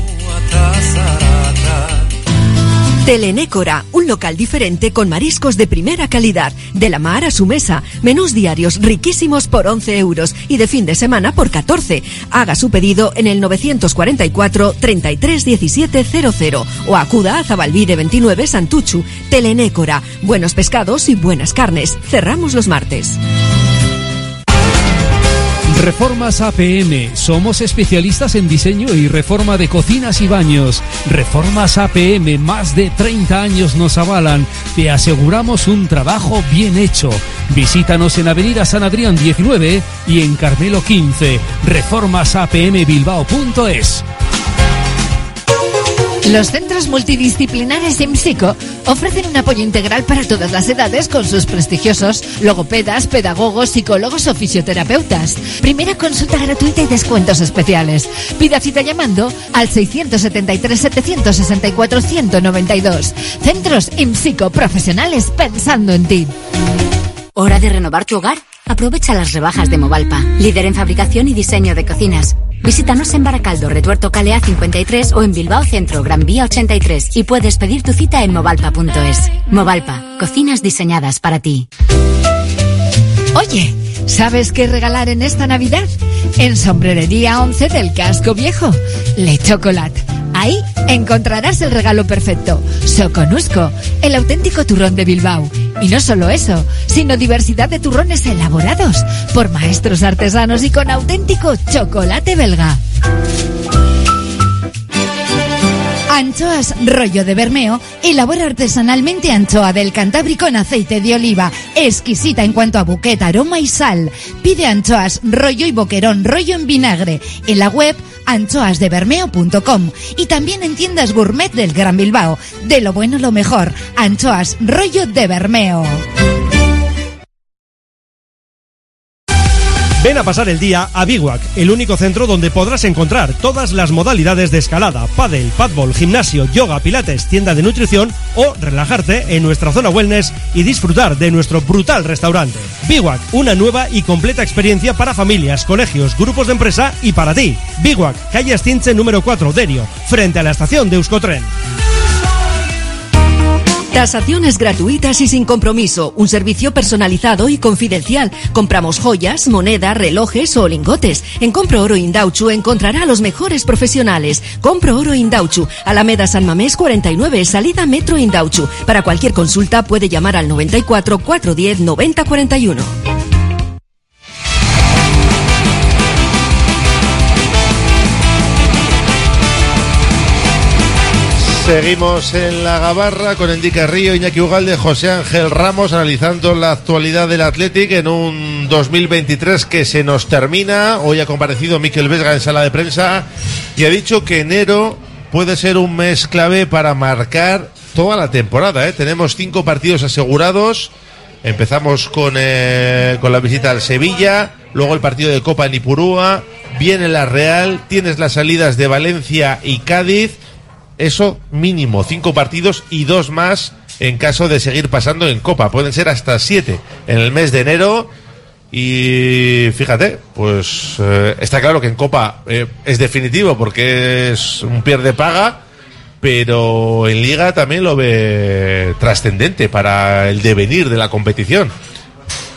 Telenécora, un local diferente con mariscos de primera calidad, de la mar a su mesa, menús diarios riquísimos por 11 euros y de fin de semana por 14. Haga su pedido en el 944 33 17 00 o acuda a Zabalvide 29 Santuchu. Telenécora, buenos pescados y buenas carnes. Cerramos los martes. Reformas APM. Somos especialistas en diseño y reforma de cocinas y baños. Reformas APM, más de 30 años nos avalan. Te aseguramos un trabajo bien hecho. Visítanos en Avenida San Adrián 19 y en Carmelo 15. Reformasapmbilbao.es. Los centros multidisciplinares IMSICO ofrecen un apoyo integral para todas las edades con sus prestigiosos logopedas, pedagogos, psicólogos o fisioterapeutas. Primera consulta gratuita y descuentos especiales. Pida cita llamando al 673-764-192. Centros IMSICO profesionales pensando en ti. ¿Hora de renovar tu hogar? Aprovecha las rebajas de Movalpa, líder en fabricación y diseño de cocinas. Visítanos en Baracaldo, Retuerto Calea 53 o en Bilbao Centro, Gran Vía 83 y puedes pedir tu cita en movalpa.es. Movalpa, cocinas diseñadas para ti. Oye, ¿sabes qué regalar en esta Navidad? En Sombrerería 11 del Casco Viejo, Le Chocolate. Ahí encontrarás el regalo perfecto. Soconusco, el auténtico turrón de Bilbao. Y no solo eso, sino diversidad de turrones elaborados por maestros artesanos y con auténtico chocolate belga. Anchoas rollo de Bermeo elabora artesanalmente anchoa del Cantábrico en aceite de oliva, exquisita en cuanto a buquet, aroma y sal. Pide anchoas rollo y boquerón rollo en vinagre en la web anchoasdebermeo.com y también en tiendas gourmet del Gran Bilbao. De lo bueno lo mejor, anchoas rollo de Bermeo. Ven a pasar el día a Biguac, el único centro donde podrás encontrar todas las modalidades de escalada, pádel, padbol, gimnasio, yoga, pilates, tienda de nutrición o relajarte en nuestra zona wellness y disfrutar de nuestro brutal restaurante. Biguac, una nueva y completa experiencia para familias, colegios, grupos de empresa y para ti. Biguac, calle Astinche número 4, Derio, frente a la estación de Euskotren. Tasaciones gratuitas y sin compromiso. Un servicio personalizado y confidencial. Compramos joyas, moneda, relojes o lingotes. En Compro Oro Indauchu encontrará a los mejores profesionales. Compro Oro Indauchu. Alameda San Mamés 49, salida Metro Indauchu. Para cualquier consulta puede llamar al 94 410 9041. Seguimos en la Gabarra con Enrique Río, Iñaki Ugalde, José Ángel Ramos analizando la actualidad del Athletic en un 2023 que se nos termina. Hoy ha comparecido Miquel Vesga en sala de prensa y ha dicho que enero puede ser un mes clave para marcar toda la temporada. ¿eh? Tenemos cinco partidos asegurados. Empezamos con, eh, con la visita al Sevilla, luego el partido de Copa en Ipurúa, viene la Real, tienes las salidas de Valencia y Cádiz eso mínimo, cinco partidos y dos más en caso de seguir pasando en Copa. Pueden ser hasta siete en el mes de enero. Y fíjate, pues eh, está claro que en Copa eh, es definitivo porque es un pierde paga, pero en Liga también lo ve trascendente para el devenir de la competición.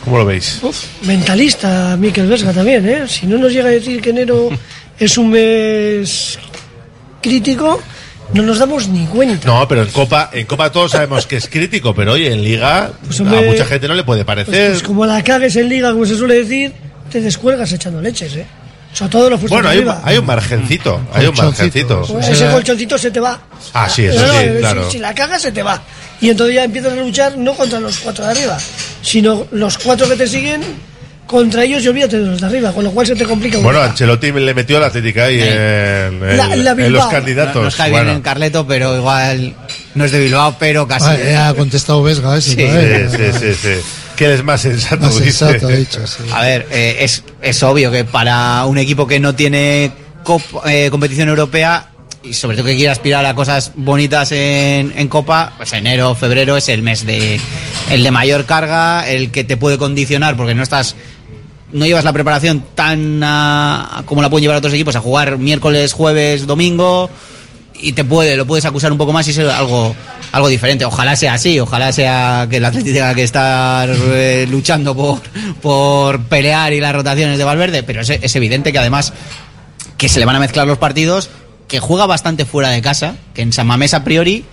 ¿Cómo lo veis? Mentalista, Miquel Vesga también, ¿eh? Si no nos llega a decir que enero es un mes crítico, no nos damos ni cuenta. No, pero en Copa, en Copa todos sabemos que es crítico, pero hoy en Liga Pues, hombre, a mucha gente no le puede Pues, parecer. pues como la cagues en liga, como se suele decir, te descuelgas echando leches, ¿eh? Sobre todo los bueno, hay un, hay un margencito, hay un margencito. Pues ese colchoncito se te va. Ah, sí, eso No, no, sí, si- claro. Si, la cagas, se te va. Y entonces ya empiezas a luchar no contra los cuatro de arriba, sino los cuatro que te siguen contra ellos y olvídate de los de arriba, con lo cual se te complica un Bueno. Ancelotti le metió la Atlética ahí en, en- La- la en los candidatos. No, no está bien Bueno. en Carleto, pero igual no es de Bilbao, pero casi. Ah, ha contestado Vesga ese. Sí, todavía. Sí, sí, sí, sí. Que él es más sensato, Más sensato, dicho, sí. A ver, eh, es, es obvio que para un equipo que no tiene cop- eh, competición europea y sobre todo que quiere aspirar a cosas bonitas en, en Copa, pues enero, febrero es el mes de el de mayor carga, el que te puede condicionar porque no estás no llevas la preparación tan como la pueden llevar otros equipos a jugar miércoles, jueves, domingo y te puede lo puedes acusar un poco más y ser algo algo diferente. Ojalá sea así, ojalá sea que el Atlético tenga que estar eh, luchando por, por pelear y las rotaciones de Valverde, pero es, es evidente que además que se le van a mezclar los partidos, que juega bastante fuera de casa, que en San Mamés a priori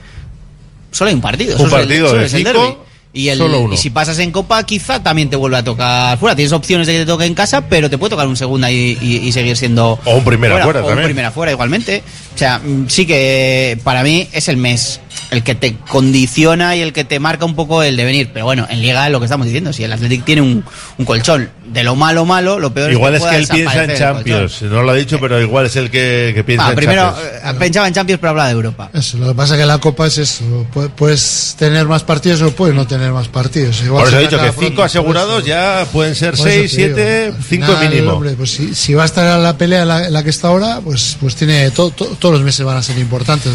solo hay un partido. Un el- partido de el cinco. Y, el- solo uno. y si pasas en Copa, quizá también te vuelve a tocar fuera. Tienes opciones de que te toque en casa, pero te puede tocar un segunda y, y- y seguir siendo. O un primera fuera o un primera fuera igualmente. O sea, mm, sí que para mí es el mes el que te condiciona y el que te marca un poco el devenir. Pero bueno, en Liga lo que estamos diciendo, si el Athletic tiene un, un colchón de lo malo malo, lo peor Igual es es que, que él piensa en. Champions. No lo ha dicho, pero igual es el que, que piensa Ah, en primero Champions. eh, pensaba en Champions, pero habla de Europa. Eso, lo que pasa es que la Copa es eso. pu- Puedes tener más partidos o puedes no tener más partidos. Igual Por eso he dicho que cinco pronto, asegurados ya pueden ser seis, digo, siete, cinco final, mínimo. hombre, pues si, si va a estar en la pelea en la, la que está ahora, pues, pues tiene to- to- todos los meses van a ser importantes.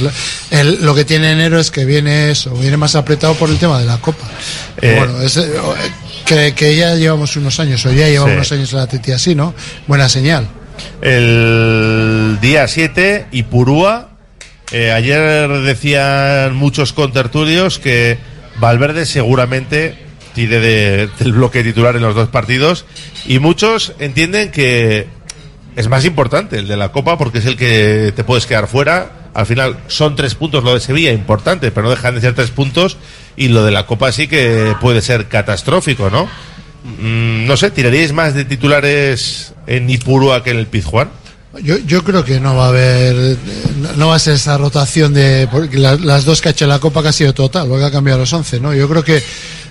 El- lo que tiene enero es que viene eso, viene más apretado por el tema de la Copa. Eh, bueno, es, eh, que, que ya llevamos unos años, o ya llevamos Sí. unos años en la Teti así, ¿no? Buena señal. El día 7, Ipurúa. Eh, ayer decían muchos contertulios que Valverde seguramente tire de- del bloque titular en los dos partidos y muchos entienden que es más importante el de la Copa porque es el que te puedes quedar fuera. Al final son tres puntos lo de Sevilla, importante, pero no dejan de ser tres puntos y lo de la Copa sí que puede ser catastrófico, ¿no? Mm, no sé, ¿tiraríais más de titulares en Ipurúa que en el Pizjuán? Yo, yo creo que no va a haber, no- va a ser esa rotación de, porque la- las dos que ha hecho la Copa que ha sido total, porque ha cambiado los 11, ¿no? Yo creo que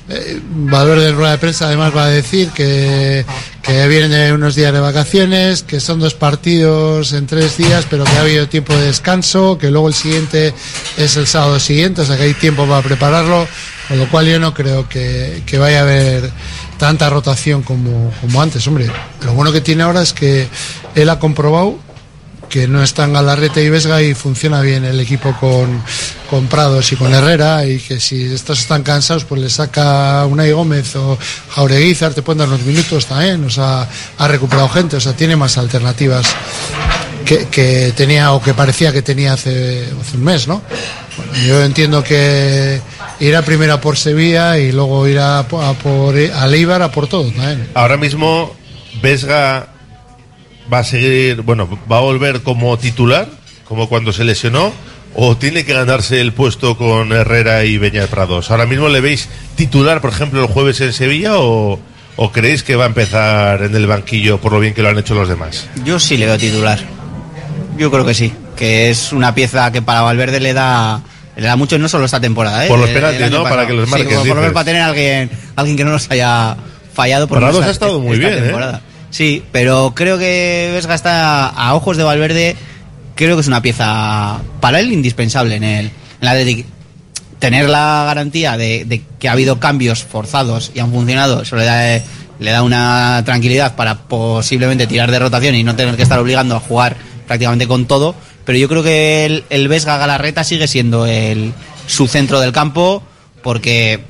eh, Valverde en rueda de prensa además va a decir que, que vienen de unos días de vacaciones, que son dos partidos en tres días, pero que ha habido tiempo de descanso, que luego el siguiente es el sábado siguiente, o sea que hay tiempo para prepararlo, con lo cual yo no creo que, que vaya a haber tanta rotación como, como antes. Hombre, lo bueno que tiene ahora es que él ha comprobado que no están Galarrete y Vesga y funciona bien el equipo con, con Prados y con Herrera y que si estos están cansados pues le saca Unai Gómez o Jaureguizar, te pueden dar unos minutos también, o sea, ha recuperado gente, o sea, tiene más alternativas que, tenía o que parecía que tenía hace, un mes, ¿no? Yo entiendo que ir a primera por Sevilla y luego ir a, po- a por a a por todo también. Ahora mismo, Vesga va a seguir, bueno, va a volver como titular, como cuando se lesionó, o tiene que ganarse el puesto con Herrera y Beñat Prados. Ahora mismo le veis titular, por ejemplo, el jueves en Sevilla, o, o creéis que va a empezar en el banquillo por lo bien que lo han hecho los demás. Yo sí le veo titular. Yo creo que sí. Que es una pieza que para Valverde le da, le da mucho, no solo esta temporada. ¿eh? Por los El- penaltis, ¿no? Para que los Sí, marques, por, por lo menos para tener a alguien, alguien que no nos haya fallado. por Prados ha estado muy bien, ¿eh? Sí, pero creo que Vesga está a ojos de Valverde. Creo que es una pieza para él indispensable en el, en el Athletic. Tener la garantía de, de que ha habido cambios forzados y han funcionado, eso le da, le da una tranquilidad para posiblemente tirar de rotación y no tener que estar obligando a jugar prácticamente con todo. Pero yo creo que el, el Vesga Galarreta sigue siendo el, su centro del campo porque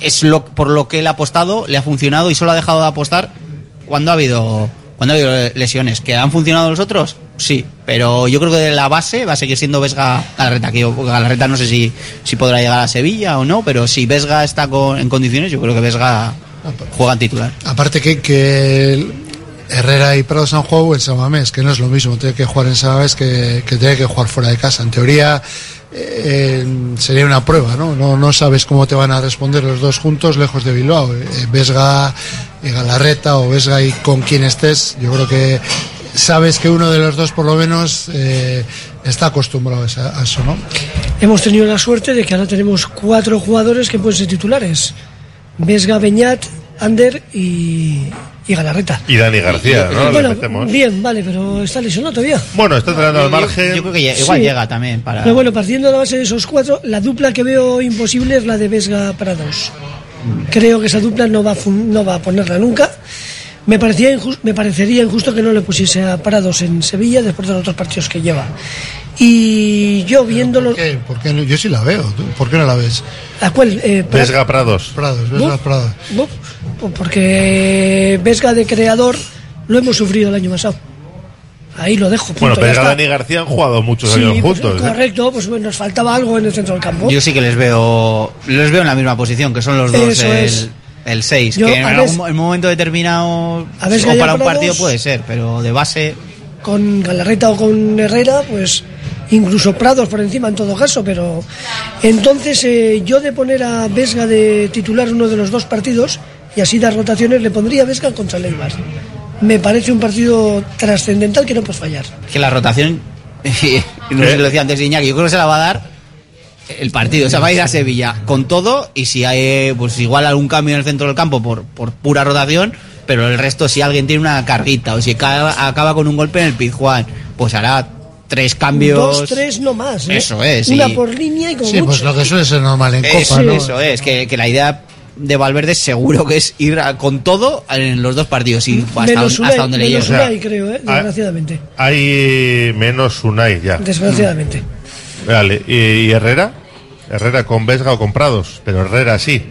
es lo por lo que él ha apostado, le ha funcionado y solo ha dejado de apostar cuando ha habido cuando ha habido lesiones. ¿Que han funcionado los otros? Sí, pero yo creo que de la base va a seguir siendo Vesga Galarreta. Que Galarreta no sé si, si podrá llegar a Sevilla o no, pero si Vesga está con- en condiciones, yo creo que Vesga juega en titular. Aparte que, que Herrera y Prados han jugado en Samamés, que no es lo mismo, tiene que jugar en Samamés que, que tiene que jugar fuera de casa. En teoría eh, sería una prueba, ¿no? ¿no? No sabes cómo te van a responder los dos juntos lejos de Bilbao. Eh, Vesga y Galarreta o Vesga y con quien estés, yo creo que sabes que uno de los dos por lo menos eh, está acostumbrado a esa- a eso, ¿no? Hemos tenido la suerte de que ahora tenemos cuatro jugadores que pueden ser titulares. Vesga, Beñat, Ander y, y Galarreta. Y Dani García, ¿no? Bueno, bien, vale, pero está lesionado todavía. Bueno, está entrenando al margen. Yo creo que igual Sí. llega también para. Pero bueno, partiendo de la base de esos cuatro, la dupla que veo imposible es la de Vesga Prados. Creo que esa dupla no va a, fun- no va a ponerla nunca. Me, parecía injus- me parecería injusto que no le pusiese a Prados en Sevilla después de los otros partidos que lleva. Y yo viéndolo... ¿Por qué? ¿Por qué no? Yo sí la veo. ¿tú? ¿Por qué no la ves? ¿A cuál? Eh, Vesga Prados. Prados, Vesga. Prados. Pues porque Vesga de creador lo hemos sufrido el año pasado. Ahí lo dejo. punto, Bueno, Vesga y García han jugado muchos Sí, años pues, juntos. ¿eh? correcto, pues bueno, nos faltaba algo en el centro del campo. Yo sí que les veo les veo en la misma posición, que son los dos Eso es. el 6. Yo, Que en algún momento determinado a o para un partido puede ser, pero de base con Galarreta o con Herrera, pues incluso Prados por encima en todo caso, pero entonces eh, yo de poner a Vesga de titular uno de los dos partidos y así dar rotaciones, le pondría a Vesga contra el Eibar. Me parece un partido trascendental que no puedes fallar. que la rotación, no sé si lo decía antes Iñaki, yo creo que se la va a dar el partido. O sea, va a ir a Sevilla con todo y si hay pues igual algún cambio en el centro del campo por, por pura rotación, pero el resto si alguien tiene una carguita o si acaba, acaba con un golpe en el Pizjuán, pues hará tres cambios. Dos, tres, no más. ¿eh? Eso es, Una y- por línea y como Sí, pues lo que suele ser normal en Eso, Copa, ¿no? eso es, que, que la idea de Valverde seguro que es ir a- con todo en los dos partidos y hasta, menos Unai, donde le menos llegue. Unai, creo, ¿eh? Ah. desgraciadamente. Hay menos Unai ya. Desgraciadamente. Vale, ¿y, y Herrera? Herrera con Vesga o con Prados, pero Herrera sí.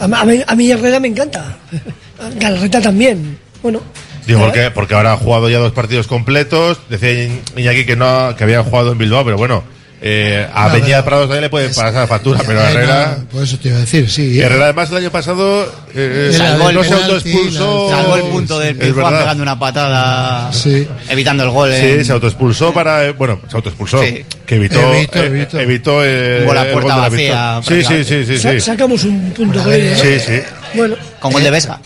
A, a mí, a mí Herrera me encanta. Galarreta también. Bueno, Digo, porque, porque ahora ha jugado ya dos partidos completos. Decía Iñ- Iñaki que no que había jugado en Bilbao, pero bueno, eh, a No, Peña Prados también le puede pasar la factura, pero Eh, Herrera. no, por eso te iba a decir, sí. y Herrera además el año pasado eh, Salvó el no se autoexpulsó. Salvó el punto del Pizjuán pegando una patada, Sí. evitando el gol. Sí, en- se autoexpulsó para. eh, Bueno, se autoexpulsó. Sí. Que evitó. Evitó, eh, evitó. evitó, eh, Un gol a el puerta de la vacía. Sí, sí, sí, sí. sa- sí. sacamos un punto Sí, ¿eh? sí. Bueno, Con gol de Vesga.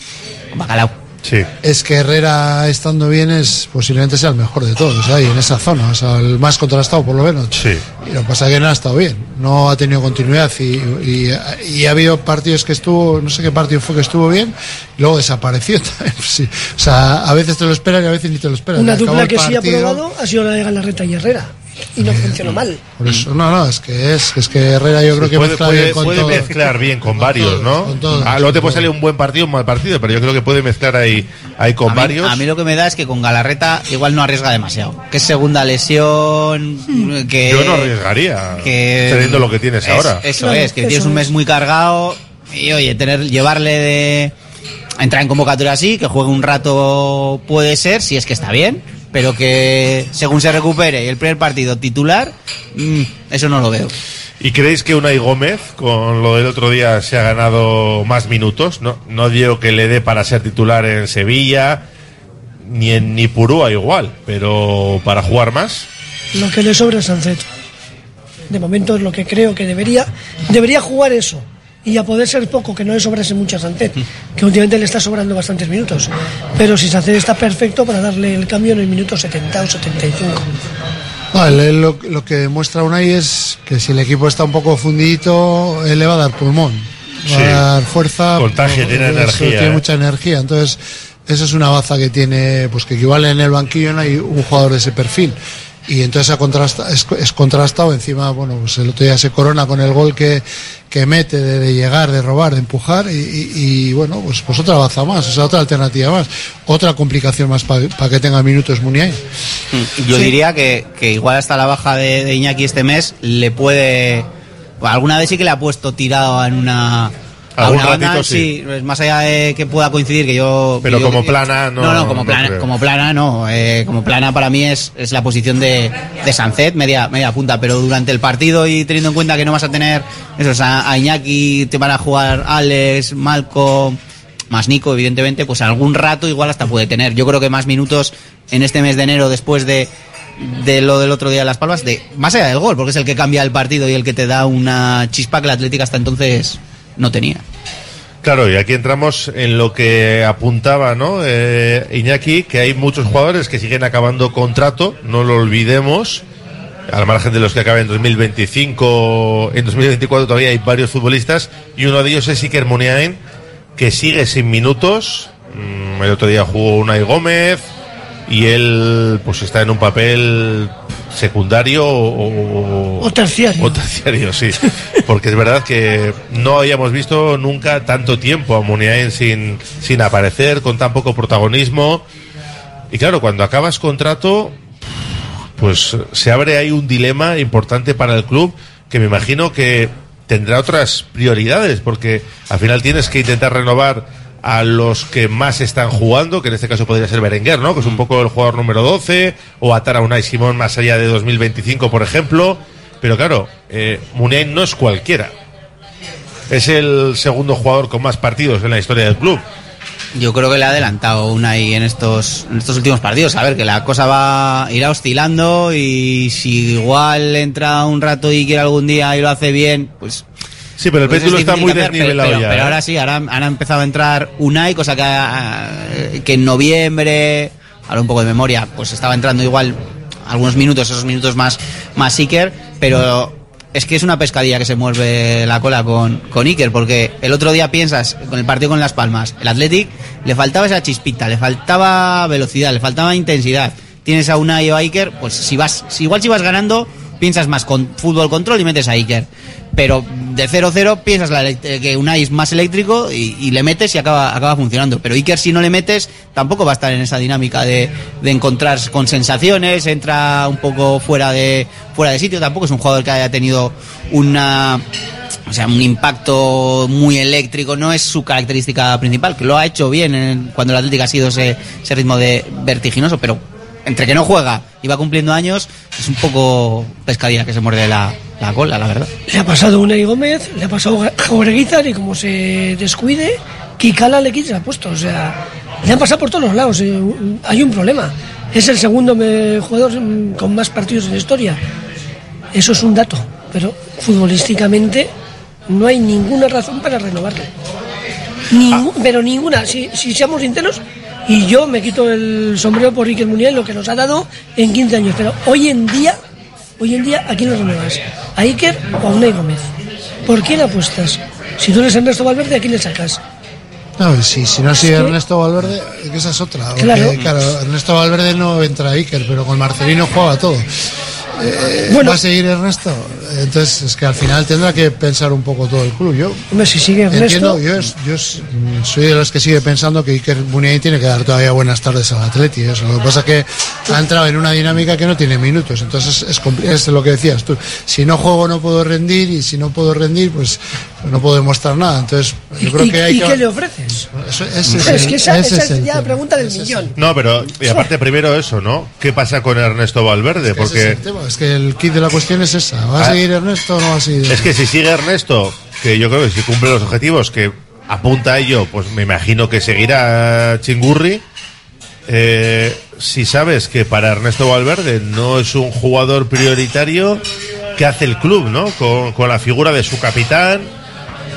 Bacalao. Sí. Es que Herrera estando bien es posiblemente sea el mejor de todos ahí en esa zona, o sea, el más contrastado por lo menos. Sí. Y lo que pasa es que no ha estado bien, no ha tenido continuidad y, y- y ha habido partidos que estuvo, no sé qué partido fue que estuvo bien, y luego desapareció también. Sí. O sea, a veces te lo esperan y a veces ni te lo esperan. una dupla que sí ha probado ha sido la de Galarreta y Herrera. Y no funcionó mal. Por eso, no, no, es que es, es que Herrera yo creo que puede, mezcla puede- bien con puede todo. mezclar bien con, Con varios, todos, ¿no? con todos, Ah, luego te puede salir un buen partido, un mal partido, pero yo creo que puede mezclar ahí, ahí con a, mí, varios. a mí lo que me da es que con Galarreta igual no arriesga demasiado. Que es segunda lesión. Que, yo no arriesgaría que- teniendo lo que tienes es- ahora. Eso Claro, es, que eso tienes un es. mes muy cargado. Y oye, tener, llevarle de. Entrar en convocatoria así, que juegue un rato puede ser, si es que está bien. Pero que según se recupere el primer partido titular, mm, eso no lo veo. ¿Y creéis que Unai Gómez, con lo del otro día, se ha ganado más minutos? No, no digo que le dé para ser titular en Sevilla, ni en Nipurúa igual, pero para jugar más. Lo que le sobra es Sancet. De momento es lo que creo que debería. Debería jugar eso. Y a poder ser poco, que no le sobrase mucho a Sancet, que últimamente le está sobrando bastantes minutos. Pero si Sancet está perfecto para darle el cambio en el minuto 70 o 75. Vale, él lo, lo que muestra Unai es que si el equipo está un poco fundidito, él le va a dar pulmón, va Sí. a dar fuerza. Contagia, tiene eso, energía, Tiene ¿eh? mucha energía, entonces esa es una baza que tiene, pues que igual en el banquillo no hay un jugador de ese perfil. Y entonces ha contrasta- es, es contrastado encima, bueno, pues el otro día se corona con el gol que, que mete de, de llegar, de robar, de empujar y, y- y, bueno, pues, pues otra baza más, o sea, otra alternativa más, otra complicación más para que tenga minutos Muniain. Yo Sí. diría que, que igual hasta la baja de, de Iñaki este mes le puede. alguna vez sí que le ha puesto tirado en una. A banda, ratito sí. pues más allá de que pueda coincidir, que yo. Pero que yo- como plana, no- No, no, como no plana, creo. como plana no. eh, como plana para mí es, es la posición de, de Sancet, media, media punta. Pero durante el partido y teniendo en cuenta que no vas a tener eso, a, a Iñaki, te van a jugar Alex, Malcolm más Nico, evidentemente, pues algún rato igual hasta puede tener. Yo creo que más minutos en este mes de enero después de, de lo del otro día de Las Palmas, de, más allá del gol, porque es el que cambia el partido y el que te da una chispa que la Atlética hasta entonces no tenía. Claro, y aquí entramos en lo que apuntaba, ¿no? Eh, Iñaki, que hay muchos jugadores que siguen acabando contrato, no lo olvidemos. Al margen de los que acaben en 2025, en 2024 todavía hay varios futbolistas y uno de ellos es Iker Muniain, que sigue sin minutos. Mm, El otro día jugó Unai Gómez y él pues está en un papel secundario o, O terciario. o terciario, sí. Porque es verdad que no habíamos visto nunca tanto tiempo a Muniain sin, sin aparecer, con tan poco protagonismo. Y claro, cuando acabas contrato, pues se abre ahí un dilema importante para el club que me imagino que tendrá otras prioridades, porque al final tienes que intentar renovar a los que más están jugando, que en este caso podría ser Berenguer, ¿no? Que es un poco el jugador número 12, o atar a Unai Simón más allá de 2025, por ejemplo. Pero claro, eh, no es cualquiera. Es el segundo jugador con más partidos en la historia del club. Yo creo que le ha adelantado Unai en estos, en estos últimos partidos. A ver, que la cosa va irá oscilando y si igual entra un rato y quiere algún día y lo hace bien, pues Sí, pero el Pues es péndulo está difícil muy cambiar, pero- desnivelado pero, ya. pero ¿eh? ahora sí, ahora, ahora ha empezado a entrar Unai, cosa que, ah, que en noviembre, ahora un poco de memoria, pues estaba entrando igual algunos minutos, esos minutos más, más Iker, pero es que es una pescadilla que se mueve la cola con, con Iker, porque el otro día piensas, con el partido con Las Palmas, el Athletic le faltaba esa chispita, le faltaba velocidad, le faltaba intensidad. Tienes a Unai o a Iker, pues si vas, si igual si vas ganando, piensas más con fútbol control y metes a Iker. Pero de 0-0 piensas eh, que Unai es más eléctrico y, le metes y acaba, acaba funcionando. Pero Iker si no le metes tampoco va a estar en esa dinámica de, de encontrar con sensaciones, entra un poco fuera de, fuera de sitio. Tampoco es un jugador que haya tenido una... O sea, un impacto muy eléctrico no es su característica principal, que lo ha hecho bien en- cuando el Atlético ha sido ese, ese ritmo de vertiginoso, pero entre que no juega y va cumpliendo años, es un poco pescadilla que se muerde la, la cola, la verdad. Le ha pasado Unai Gómez, le ha pasado a Oreguizar y como se descuide, Kikala le quita puesto. O sea, le han pasado por todos los lados. eh, Hay un problema. Es el segundo jugador con más partidos en la historia. Eso es un dato, pero futbolísticamente no hay ninguna razón para renovarle. Ningú- Pero ninguna, si, si seamos sinceros, y yo me quito el sombrero por Iker Muniain, lo que nos ha dado en 15 años. Pero hoy en día, hoy en día, ¿a quién lo renuevas? ¿A Iker o a Unai Gómez? ¿Por quién apuestas? Si tú eres Ernesto Valverde, ¿a quién le sacas? No, si, si no Es que- Ernesto Valverde, que esa es otra. porque, Claro. claro. Ernesto Valverde no entra a Iker, pero con Marcelino juega todo. Eh, Bueno. ¿Va a seguir Ernesto? Entonces es que al final tendrá que pensar un poco todo el club. Yo Hombre, si sigue Ernesto... entiendo, yo, es- yo es- soy de los que sigue pensando que Iker Muniain tiene que dar todavía buenas tardes al Atleti. Eso. Lo que pasa es que ha entrado en una dinámica que no tiene minutos. Entonces es, es lo que decías tú. Si no juego no puedo rendir y si no puedo rendir pues, no puedo demostrar nada. Entonces yo ¿Y, creo que hay y que... qué le ofreces? Eso- ese es, el- que esa, ese esa es ya la pregunta del millón. No, pero y aparte primero eso, ¿no? ¿Qué pasa con Ernesto Valverde? Ese es Porque el tema, es que el kit de la cuestión es esa. ¿Va a Ah. seguir Ernesto o no va a seguir? es que si sigue Ernesto, que yo creo que si cumple los objetivos que apunta a ello, pues me imagino que seguirá Chingurri. Eh, si sabes que para Ernesto Valverde no es un jugador prioritario, ¿qué hace el club, no? Con, con la figura de su capitán,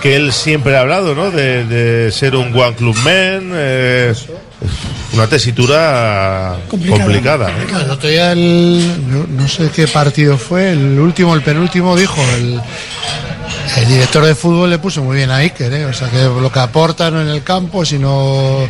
que él siempre ha hablado, ¿no? De, de ser un one club man, eh, una tesitura complicada. ¿eh? El otro día, el, no, no sé qué partido fue, el último, el penúltimo, dijo el, el director de fútbol le puso muy bien a Iker, ¿eh? o sea que lo que aporta no en el campo, sino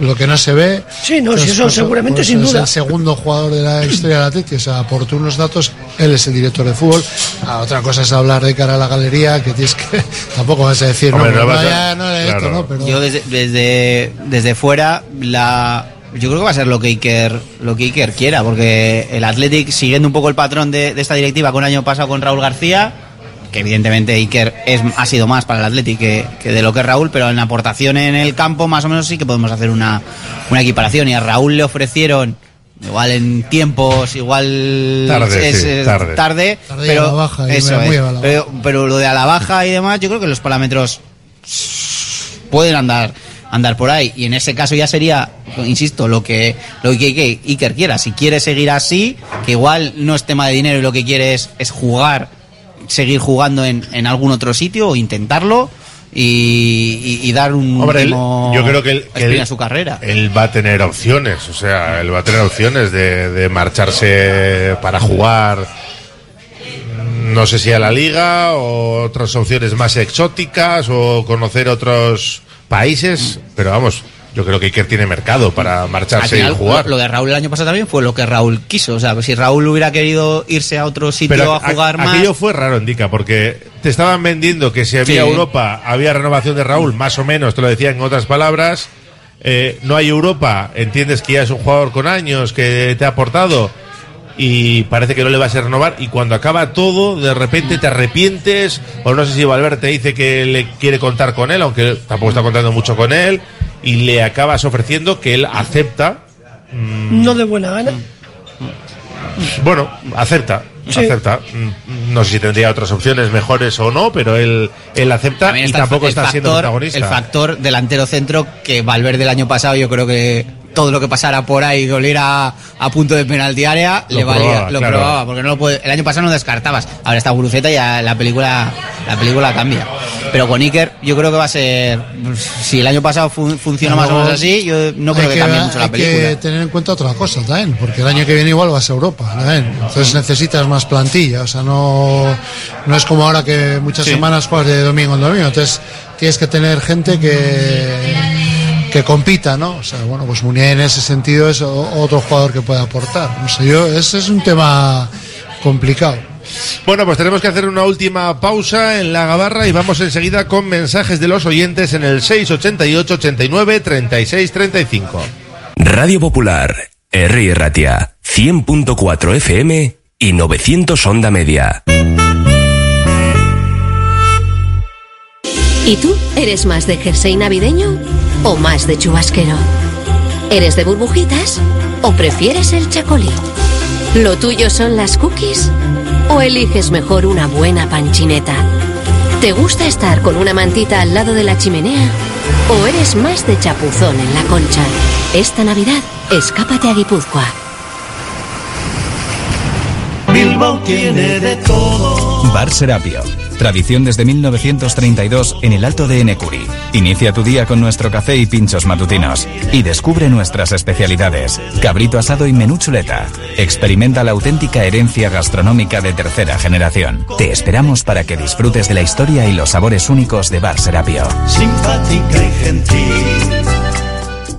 lo que no se ve. Sí, no, Pues, sí, eso pues, seguramente pues sin es duda. el segundo jugador de la historia del Atleti, o sea, aportó unos datos, él es el director de fútbol. Ah, otra cosa es hablar de cara a la galería, que tienes que, tampoco vas a decir, Hombre, no, no pues, vas no, no, esto, claro. no, pero... Yo desde, desde, desde fuera, la, yo creo que va a ser lo que Iker, lo que Iker quiera, porque el Athletic, siguiendo un poco el patrón de, de esta directiva con el año pasado con Raúl García, que evidentemente Iker es, ha sido más para el Athletic que, que de lo que es Raúl, pero en aportación en el campo más o menos sí que podemos hacer una, una equiparación. Y a Raúl le ofrecieron, igual en tiempos, igual Tarde, es, sí, es tarde. tarde, pero baja, eso es. pero, pero lo de a la baja y demás, yo creo que los parámetros pueden andar andar por ahí y en ese caso ya sería insisto lo que lo que Iker- Iker quiera si quiere seguir así que igual no es tema de dinero y lo que quiere es, es jugar seguir jugando en, en algún otro sitio o intentarlo y, y- dar un Hombre, él- último yo creo que él, que respiro él- a su carrera. él va a tener opciones, o sea, él va a tener opciones de, de marcharse para jugar, no sé si a la liga o otras opciones más exóticas o conocer otros países, pero vamos, yo creo que Iker tiene mercado para marcharse final, y jugar. Lo, lo de Raúl el año pasado también fue lo que Raúl quiso. O sea, si Raúl hubiera querido irse a otro sitio Pero a jugar a- más. aquello fue raro, Indica, porque te estaban vendiendo que si había Sí. Europa, había renovación de Raúl, más o menos, te lo decía en otras palabras. Eh, no hay Europa, entiendes que ya es un jugador con años que te ha aportado y parece que no le vas a renovar y cuando acaba todo, de repente te arrepientes o no sé si Valverde te dice que le quiere contar con él, aunque tampoco está contando mucho con él y le acabas ofreciendo que él acepta No de buena gana. bueno, acepta, Sí. acepta. Mm, No sé si tendría otras opciones mejores o no, pero él, él acepta y tampoco está siendo protagonista. El factor delantero centro que Valverde el año pasado yo creo que todo lo que pasara por ahí doliera a punto de penalti área Lo le valía, probaba, lo claro. probaba porque no lo puede- el año pasado no descartabas ahora está Guruceta y ya la película la película cambia pero con Iker yo creo que va a ser si el año pasado fun- funcionó más o menos así yo no creo hay que, cambie mucho la hay película que tener en cuenta otra cosa también, porque el año que viene igual vas a Europa, también. entonces necesitas más plantilla, o sea, no, no es como ahora que muchas Sí. semanas juegas de domingo en domingo, entonces tienes que tener gente que que compita, ¿no? O sea, bueno, pues Munier en ese sentido es otro jugador que puede aportar. No sé, yo, ese es un tema complicado. Bueno, pues tenemos que hacer una última pausa en la gabarra y vamos enseguida con mensajes de los oyentes en el 688 89 36 35. Radio Popular, R. Ratia, 100.4 FM y 900 Onda Media. ¿Y tú? ¿Eres más de jersey navideño o más de chubasquero? ¿Eres de burbujitas o prefieres el chacolí? ¿Lo tuyo son las cookies o eliges mejor una buena panchineta? ¿Te gusta estar con una mantita al lado de la chimenea o eres más de chapuzón en la concha? Esta Navidad, escápate a Guipúzcoa. Bilbao tiene de todo. Bar Serapio. Tradición desde 1932 en el Alto de Enecuri. Inicia tu día con nuestro café y pinchos matutinos. Y descubre nuestras especialidades. Cabrito asado y menú chuleta. Experimenta la auténtica herencia gastronómica de tercera generación. Te esperamos para que disfrutes de la historia y los sabores únicos de Bar Serapio. Simpática y gentil.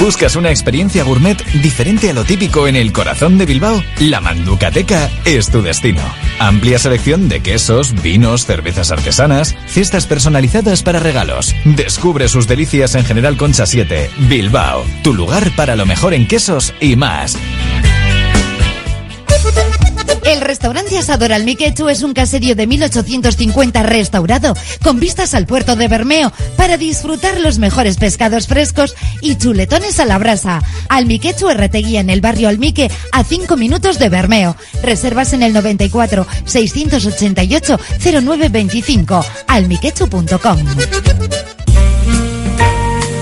¿Buscas una experiencia gourmet diferente a lo típico en el corazón de Bilbao? La Manducateca es tu destino. Amplia selección de quesos, vinos, cervezas artesanas, cestas personalizadas para regalos. Descubre sus delicias en General Concha 7, Bilbao, tu lugar para lo mejor en quesos y más. El restaurante Asador Almiquechu es un caserío de 1850 restaurado, con vistas al puerto de Bermeo, para disfrutar los mejores pescados frescos y chuletones a la brasa. Almiquechu Erreteguía en el barrio Almique, a 5 minutos de Bermeo. Reservas en el 94 688 0925 almiquechu.com.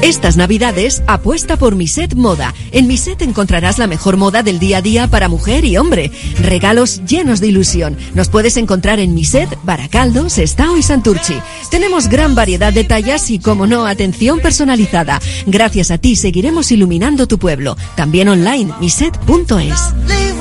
Estas navidades apuesta por Miset Moda. En Miset encontrarás la mejor moda del día a día para mujer y hombre. Regalos llenos de ilusión. Nos puedes encontrar en Miset, Baracaldo, Sestao y Santurchi. Tenemos gran variedad de tallas y, como no, atención personalizada. Gracias a ti seguiremos iluminando tu pueblo. También online, miset.es.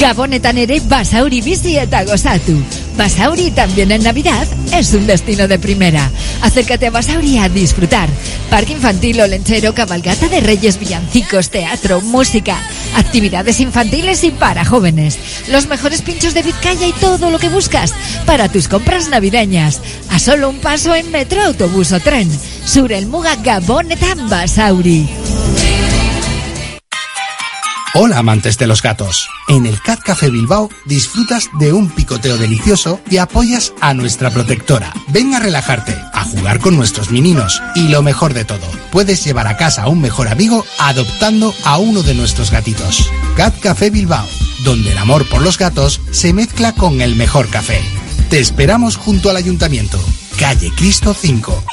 Gabonetan ere Basauri bizi eta gozatu. Basauri también en Navidad es un destino de primera. Acércate a Basauri a disfrutar. Parque infantil o lenchero, cabalgata de reyes, villancicos, teatro, música, actividades infantiles y para jóvenes. Los mejores pinchos de Vizcaya y todo lo que buscas para tus compras navideñas. A solo un paso en metro, autobús o tren. Sur el Muga Gabonetan Basauri. Hola amantes de los gatos. En el Cat Café Bilbao disfrutas de un picoteo delicioso y apoyas a nuestra protectora. Ven a relajarte, a jugar con nuestros meninos y lo mejor de todo, puedes llevar a casa a un mejor amigo adoptando a uno de nuestros gatitos. Cat Café Bilbao, donde el amor por los gatos se mezcla con el mejor café. Te esperamos junto al ayuntamiento, calle Cristo 5.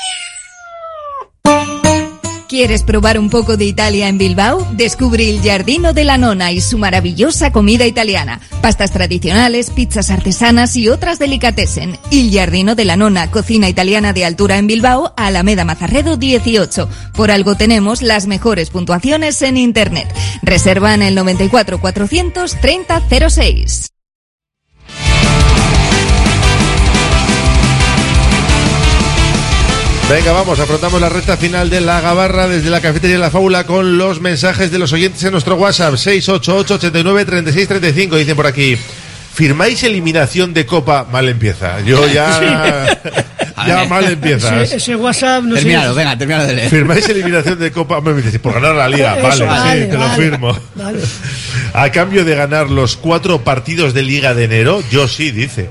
¿Quieres probar un poco de Italia en Bilbao? Descubre el Giardino de la Nona y su maravillosa comida italiana. Pastas tradicionales, pizzas artesanas y otras delicatessen. El Giardino de la Nona, cocina italiana de altura en Bilbao, Alameda Mazarredo 18. Por algo tenemos las mejores puntuaciones en Internet. Reserva en el 94 430 06. Venga, vamos, afrontamos la recta final de la gabarra desde la cafetería de la fábula con los mensajes de los oyentes en nuestro WhatsApp 688 89 36 35. Dicen por aquí, ¿firmáis eliminación de Copa? Mal empieza. Yo ya... ya mal empiezas. Ese, ese WhatsApp no Termínalo, sé. venga, termínalo de leer. ¿Firmáis eliminación de Copa? Me dices, por ganar la liga. Eso, Vale, vale, sí, te lo firmo. Vale. A cambio de ganar los cuatro partidos de liga de enero, yo sí, dice.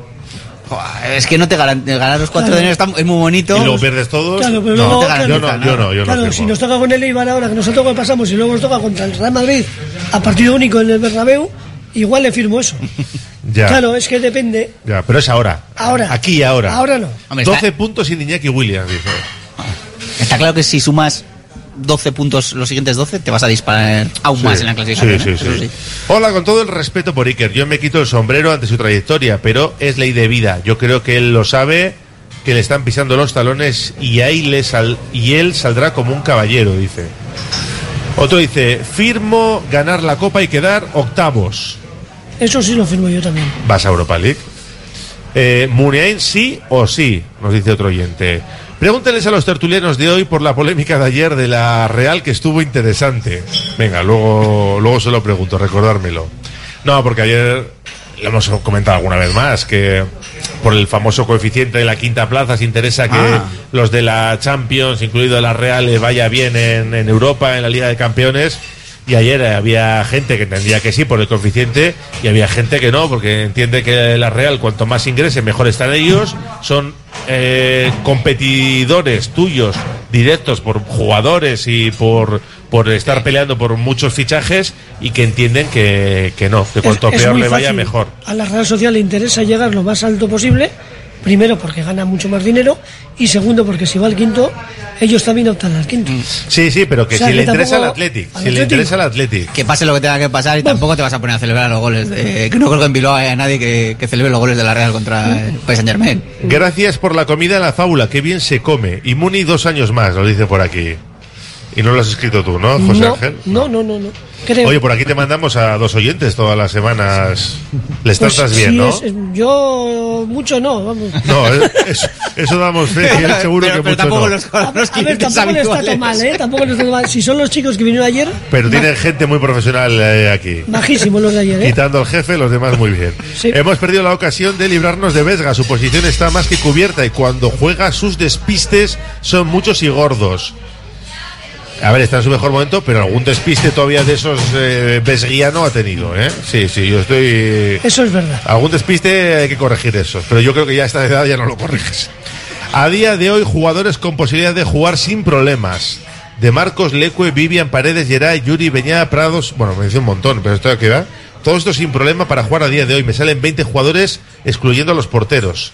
Es que no te garan- ganar los cuatro Claro. de enero está- es muy bonito. ¿Y luego pierdes todos? Claro, pero no, luego- te claro, yo no, yo no, yo no claro, si nos toca con el Eibar ahora, que nosotros que pasamos y luego nos toca contra el Real Madrid a partido único en el Bernabéu, igual le firmo eso. Ya, Claro, es que depende. ya, pero es ahora. Ahora. Aquí y ahora. Ahora no. Hombre, 12 está, puntos sin Iñaki Williams, dice. está claro que si sumas 12 puntos los siguientes 12, te vas a disparar aún Sí, más en la clasificación. sí, ¿eh? sí, sí. Hola, con todo el respeto por Iker, yo me quito el sombrero ante su trayectoria, pero es ley de vida. Yo creo que él lo sabe, que le están pisando los talones y ahí le sal y él saldrá como un caballero, dice. Otro dice, firmo ganar la copa y quedar octavos. Eso sí lo firmo yo también. ¿Vas a Europa League? Eh, Muniain sí o sí, nos dice otro oyente. Pregúnteles a los tertulianos de hoy por la polémica de ayer de la Real que estuvo interesante. Venga, luego, luego se lo pregunto, recordármelo. No, porque ayer lo hemos comentado alguna vez más, que por el famoso coeficiente de la quinta plaza se interesa que Ah. los de la Champions, incluido la Real, les vaya bien en, en Europa, en la Liga de Campeones. Y ayer había gente que entendía que sí por el coeficiente y había gente que no, porque entiende que la Real, cuanto más ingrese, mejor están ellos. Son eh, competidores tuyos, directos por jugadores y por, por estar peleando por muchos fichajes y que entienden que, que no, que cuanto Es- es peor le vaya, fácil. mejor. A la Real Social le interesa llegar lo más alto posible. Primero porque gana mucho más dinero y segundo porque si va al quinto, ellos también optan al quinto. Sí, sí, pero que O sea, si que le interesa al tampoco- Athletic, al si le Athletic. interesa al Athletic. Que pase lo que tenga que pasar y tampoco te vas a poner a celebrar los goles. de- que no creo que en Bilbao haya nadie que, que celebre los goles de la Real contra el Paris Saint Germain. Gracias por la comida en la fábula, qué bien se come. Y Muni dos años más, lo dice por aquí. Y no lo has escrito tú, ¿no, José no, Ángel? no, no, no, no. Creo. Oye, por aquí te mandamos a dos oyentes todas las semanas. Les Pues tratas bien, sí, ¿no? es- yo mucho no, vamos. No, eso, eso damos fe, seguro que mucho no. a, a ver, tampoco le está tan mal, ¿eh? Tampoco le está mal. Si son los chicos que vinieron ayer, Pero tienen gente muy profesional eh, aquí. bajísimos los de ayer, ¿eh? Quitando al jefe, los demás muy bien. Hemos perdido la ocasión de librarnos de Vesga. Su posición está más que cubierta y cuando juega sus despistes son muchos y gordos. A ver, está en su mejor momento, pero algún despiste todavía de esos eh, Vesguiano ha tenido, ¿eh? Sí, sí, yo estoy... Eso es verdad. Algún despiste hay que corregir eso, pero yo creo que ya a esta edad ya no lo corriges. A día de hoy, jugadores con posibilidad de jugar sin problemas. De Marcos, Lecue, Vivian, Paredes, Geray, Yuri, Beñada, Prados. Bueno, me dice un montón, pero esto que va. Todo esto sin problema para jugar a día de hoy. Me salen 20 jugadores, excluyendo a los porteros.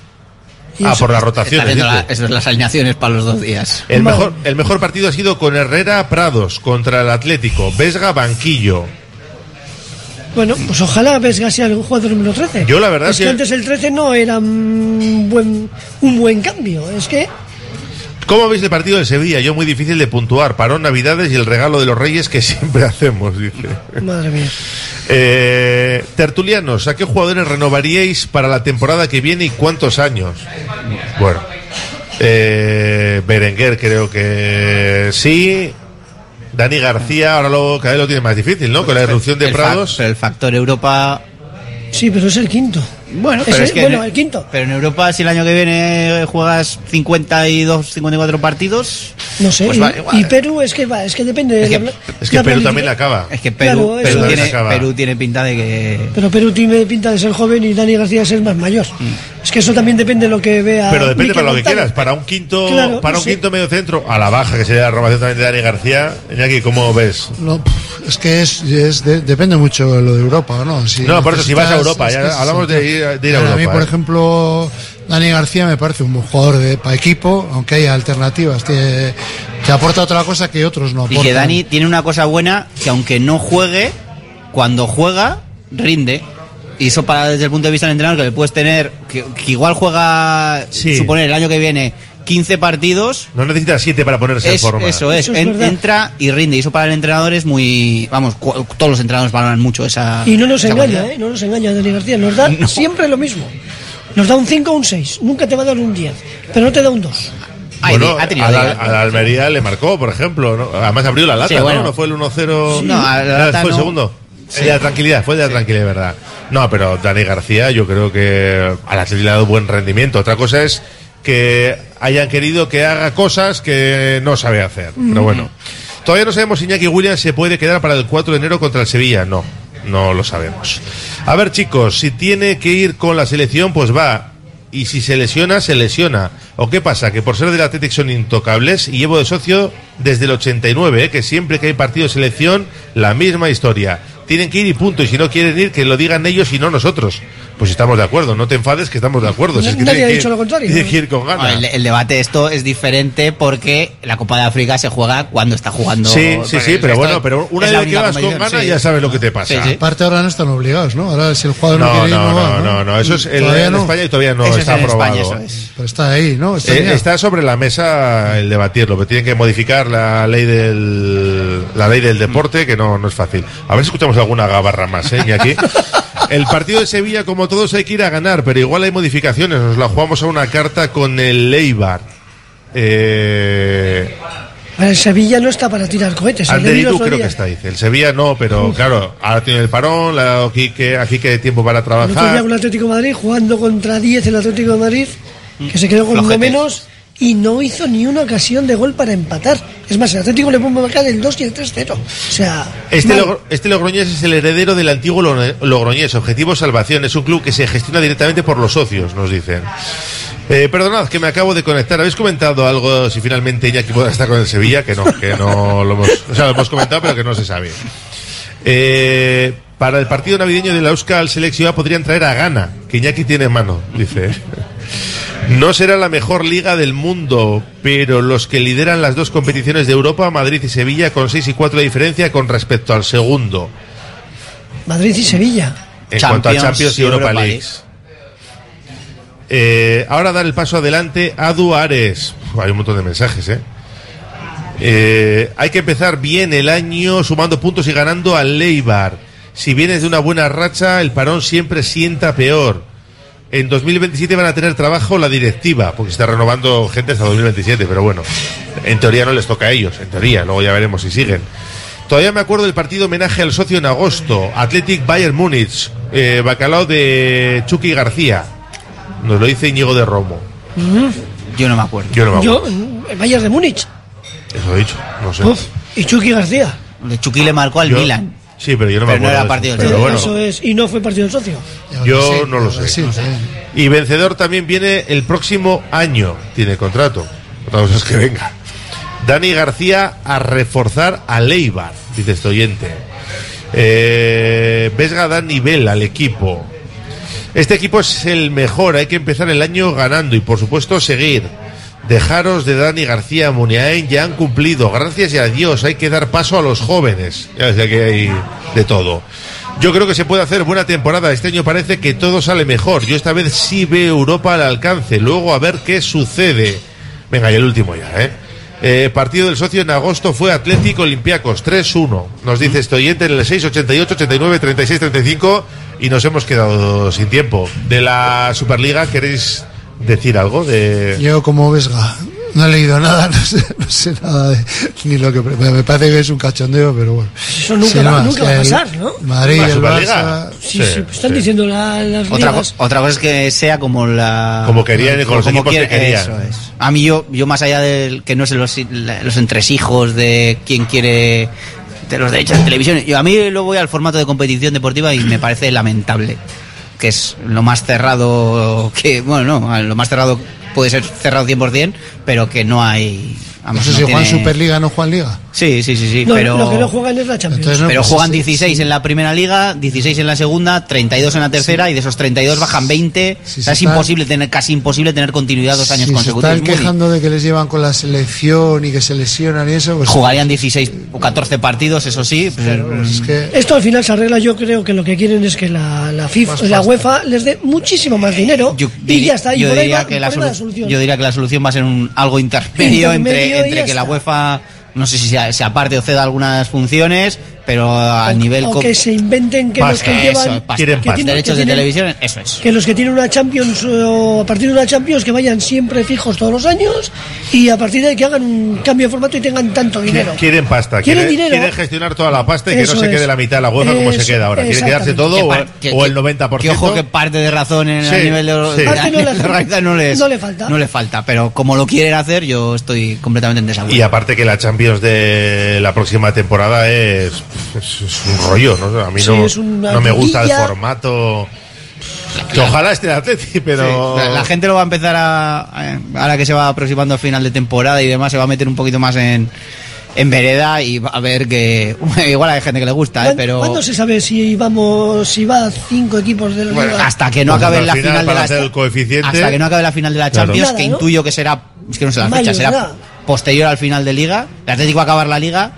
Ah, por la rotación. Está haciendo la- eso es las alineaciones para los dos días. El mejor, el mejor partido ha sido con Herrera Prados contra el Atlético. Vesga Banquillo. Bueno, pues ojalá Vesga sea el jugador número 13. Yo la verdad es que, que- antes el 13 no era un buen, un buen cambio. Es que ¿Cómo veis el partido de Sevilla? Yo muy difícil de puntuar. Parón Navidades y el regalo de los Reyes que siempre hacemos, dice. Madre mía. Eh, tertulianos, ¿a qué jugadores renovaríais para la temporada que viene y cuántos años? Bueno, eh, Berenguer creo que sí. Dani García ahora lo, cada vez lo tiene más difícil, ¿no? Con la erupción de El fa- Prados. pero el factor Europa. Sí, pero es el quinto. Bueno, Es pero el- es que bueno, en- el quinto. Pero en Europa, si el año que viene juegas 52, 54 partidos. No sé. pues y, va igual. y Perú es que va, es que depende. Es de que- la- Es que la Perú también acaba. Es que Perú, Claro, Perú es. tiene, acaba. Perú tiene pinta de que. Pero Perú tiene pinta de ser joven y Dani García de ser más mayor. Es que eso también depende de lo que vea. Pero depende Mikel para lo que quieras. Para un quinto, Claro, para un sí. quinto medio centro, a la baja, que sería la renovación también de Dani García. Iñaki, ¿cómo ves? No, es que es, es de- depende mucho de lo de Europa, ¿no? Si No, por eso, si vas a Europa, es ya hablamos sí. de ir- de ir a A mí, por ¿eh? ejemplo, Dani García me parece un buen jugador de, para equipo, aunque haya alternativas. Que aporta otra cosa que otros no Y aportan. que Dani tiene una cosa buena, que aunque no juegue, cuando juega, rinde. Y eso para desde el punto de vista del entrenador, que le puedes tener, que, que igual juega, suponer, el año que viene, 15 partidos. No necesitas siete para ponerse en Es- forma. Eso es, Eso es en- verdad. entra y rinde. Y eso para el entrenador es muy. Vamos, todos los entrenadores valoran mucho esa. Y no nos engaña. ¿eh? No nos engaña Dani García. Nos da siempre lo mismo. Nos da un 5 o un 6. Nunca te va a dar un 10. Pero no te da un 2. Bueno, a la, a la Almería le marcó, por ejemplo. ¿no? Además abrió la lata, Sí, ¿no? bueno. ¿no? fue el 1-0. Sí. No, a la lata fue el no. segundo. Sí. De la tranquilidad, fue de la tranquilidad, verdad. No, pero Dani García, yo creo que al Atlético le ha dado buen rendimiento. Otra cosa es que hayan querido que haga cosas que no sabe hacer. Pero bueno. Todavía no sabemos si Iñaki Williams se puede quedar para el 4 de enero contra el Sevilla. No, no lo sabemos. A ver, chicos, si tiene que ir con la selección, pues va. Y si se lesiona, se lesiona. ¿O qué pasa? Que por ser del Athletic son intocables y llevo de socio desde el 89, ¿eh? que siempre que hay partido de selección, la misma historia. Tienen que ir y punto. Y si no quieren ir, que lo digan ellos y no nosotros. Pues estamos de acuerdo. No te enfades que estamos de acuerdo. Si es que Nadie ha dicho ir- lo contrario. que ir con ganas. el, el debate esto es diferente porque la Copa de África se juega cuando está jugando. Sí, sí, sí, pero bueno, pero una vez que vas con ganas sí. ya sabes lo que te pasa. Sí, sí. Aparte ahora no están obligados, ¿no? Ahora si el jugador no, No, quiere ir, no, no, va, no, no, no, eso es en, Todavía en no. España y todavía no Eso es está aprobado. eso es. Pero está ahí, ¿no? Está, Eh, está sobre la mesa el debatirlo, pero tienen que modificar la ley del la ley del deporte, que no, no es fácil. A ver si escuchamos alguna gabarra más, ¿eh? aquí. El partido de Sevilla, como todos, hay que ir a ganar, pero igual hay modificaciones. Nos la jugamos a una carta con el Leibar. Eh, El Sevilla no está para tirar cohetes. otro creo que está, dice. El Sevilla no, pero claro, ahora tiene el parón, la, aquí, que, aquí que hay tiempo para El otro día trabajar. con el Atlético de Madrid, jugando contra 10 el Atlético de Madrid, que se quedó con uno menos y no hizo ni una ocasión de gol para empatar. Es más, el Atlético le puede marcar el 2 y el 3-0. O sea, Este. Logro- este Logroñés es el heredero del antiguo Lo- Logroñés. Objetivo Salvación. Es un club que se gestiona directamente por los socios, nos dicen. Eh, perdonad que me acabo de conectar. ¿Habéis comentado algo si finalmente Iñaki podrá estar con el Sevilla? Que no, que no lo hemos, o sea, lo hemos comentado, pero que no se sabe. Eh, para el partido navideño de la Euskal Selección podrían traer a Gana, que Iñaki tiene en mano, dice. No será la mejor liga del mundo, pero los que lideran las dos competiciones de Europa, Madrid y Sevilla, con 6 y 4 de diferencia con respecto al segundo. Madrid y Sevilla. En cuanto a Champions y Europa Europa Leagues. Eh, ahora dar el paso adelante a Duares. Uf, hay un montón de mensajes, ¿eh? Eh, hay que empezar bien el año sumando puntos y ganando al Leibar. Si vienes de una buena racha, el parón siempre sienta peor. En 2027 van a tener trabajo la directiva, porque está renovando gente hasta 2027, pero bueno, en teoría no les toca a ellos, en teoría, luego ya veremos si siguen. Todavía me acuerdo del partido homenaje al socio en agosto, Athletic Bayern Múnich, eh, bacalao de Chucky García. Nos lo dice Íñigo de Romo. Yo no me acuerdo. Yo no me Yo, acuerdo. el Bayern de Múnich. Eso he dicho, no sé. Uf, y Chucky García. De Chucky le marcó al Yo- Milan. Sí, pero yo no me Pero no acuerdo. era de partido Pero bueno, Eso es, y no fue partido del socio. yo no lo sé. Sí. Y vencedor también viene el próximo año. Tiene contrato. Otra cosa es que venga. Dani García a reforzar a Leibar, dice este oyente. Eh, Vesga da nivel al equipo. Este equipo es el mejor, hay que empezar el año ganando y por supuesto seguir. Dejaros de Dani García Muniain ya han cumplido. Gracias y adiós. Hay que dar paso a los jóvenes. Ya sé que hay de todo. Yo creo que se puede hacer buena temporada. Este año parece que todo sale mejor. Yo esta vez sí veo Europa al alcance. Luego a ver qué sucede. Venga, y el último ya, ¿eh? Eh, partido del socio en agosto fue Atlético Olympiacos 3-1. Nos dice este oyente en el 6, 88, 89, 36, 35 y nos hemos quedado sin tiempo. De la Superliga, ¿queréis decir algo? De... Yo como Vesga no he leído nada, no sé, no sé nada de ni lo que me parece que es un cachondeo, pero bueno. Eso nunca va- más, nunca va a el pasar, ¿no? Madrid, ¿La el Superliga? Barça. Sí, sí, pues están diciendo la- las Otra, co- otra cosa es que sea como la Como querían, con los equipos que querían. Eso es. A mí yo, yo más allá del que no sé los, los entresijos de quién quiere de los derechos de televisión, yo a mí luego voy al formato de competición deportiva y me parece lamentable que es lo más cerrado que bueno no lo más cerrado puede ser cerrado 100% pero que no hay No vamos, sé no si juegan tiene- Superliga no juegan Liga. Sí sí sí sí No, pero Lo que no juegan es la Champions. No, pero pues, juegan sí, 16 sí. en la primera liga, 16 en la segunda, 32 en la tercera y de esos 32 bajan 20. Si o sea, se es están- imposible tener casi imposible tener continuidad dos años consecutivos. están Muy quejando de que les llevan con la selección y que se lesionan y eso, pues Jugarían 16 o 14 partidos, eso sí. pues, es que Esto al final se arregla, yo creo que lo que quieren es que la, la FIFA, Más la pasta. UEFA les dé muchísimo más dinero yo y ya está. Y yo diría va, que la va la solu- solución. yo diría que la solución va a ser un algo intermedio, Intermedio entre, entre que la está. UEFA no sé si se, aparte o ceda algunas funciones, pero a nivel o que se inventen que los que Eso, llevan pasta. Quieren que pasta. tienen- derechos que de tienen- televisión, eso es. que los que tienen una Champions eh, o a partir de una Champions que vayan siempre fijos todos los años y a partir de ahí que hagan un cambio de formato y tengan tanto dinero. Quieren pasta, Quieren quieren, dinero. quieren gestionar toda la pasta y que no se es. quede la mitad de la UEFA como se queda ahora. Quieren quedarse todo Que o, par- que- o el que- 90%. Que ojo que parte de razón en Sí, el nivel de, sí. no la les, no le falta. no le falta, pero como lo quieren hacer, yo estoy completamente en desacuerdo. Y aparte que la Champions de la próxima temporada es, es- es un rollo, ¿no? A mí Sí, no, no me gusta el formato. Que ojalá esté el Atleti, pero... Sí, la, la gente lo va a empezar a, ahora que se va aproximando al final de temporada y demás, se va a meter un poquito más en, en vereda y va a ver que igual hay gente que le gusta, ¿eh? ¿Cuándo, pero cuándo se sabe si vamos si va cinco equipos de la bueno, liga? hasta que no Pues acabe la final, final de la hacer el coeficiente... hasta que no acabe la final de la Claro. Champions, Nada, que ¿no? intuyo que será, es que no sé la fecha, será posterior al final de liga. El Atlético va a acabar la liga.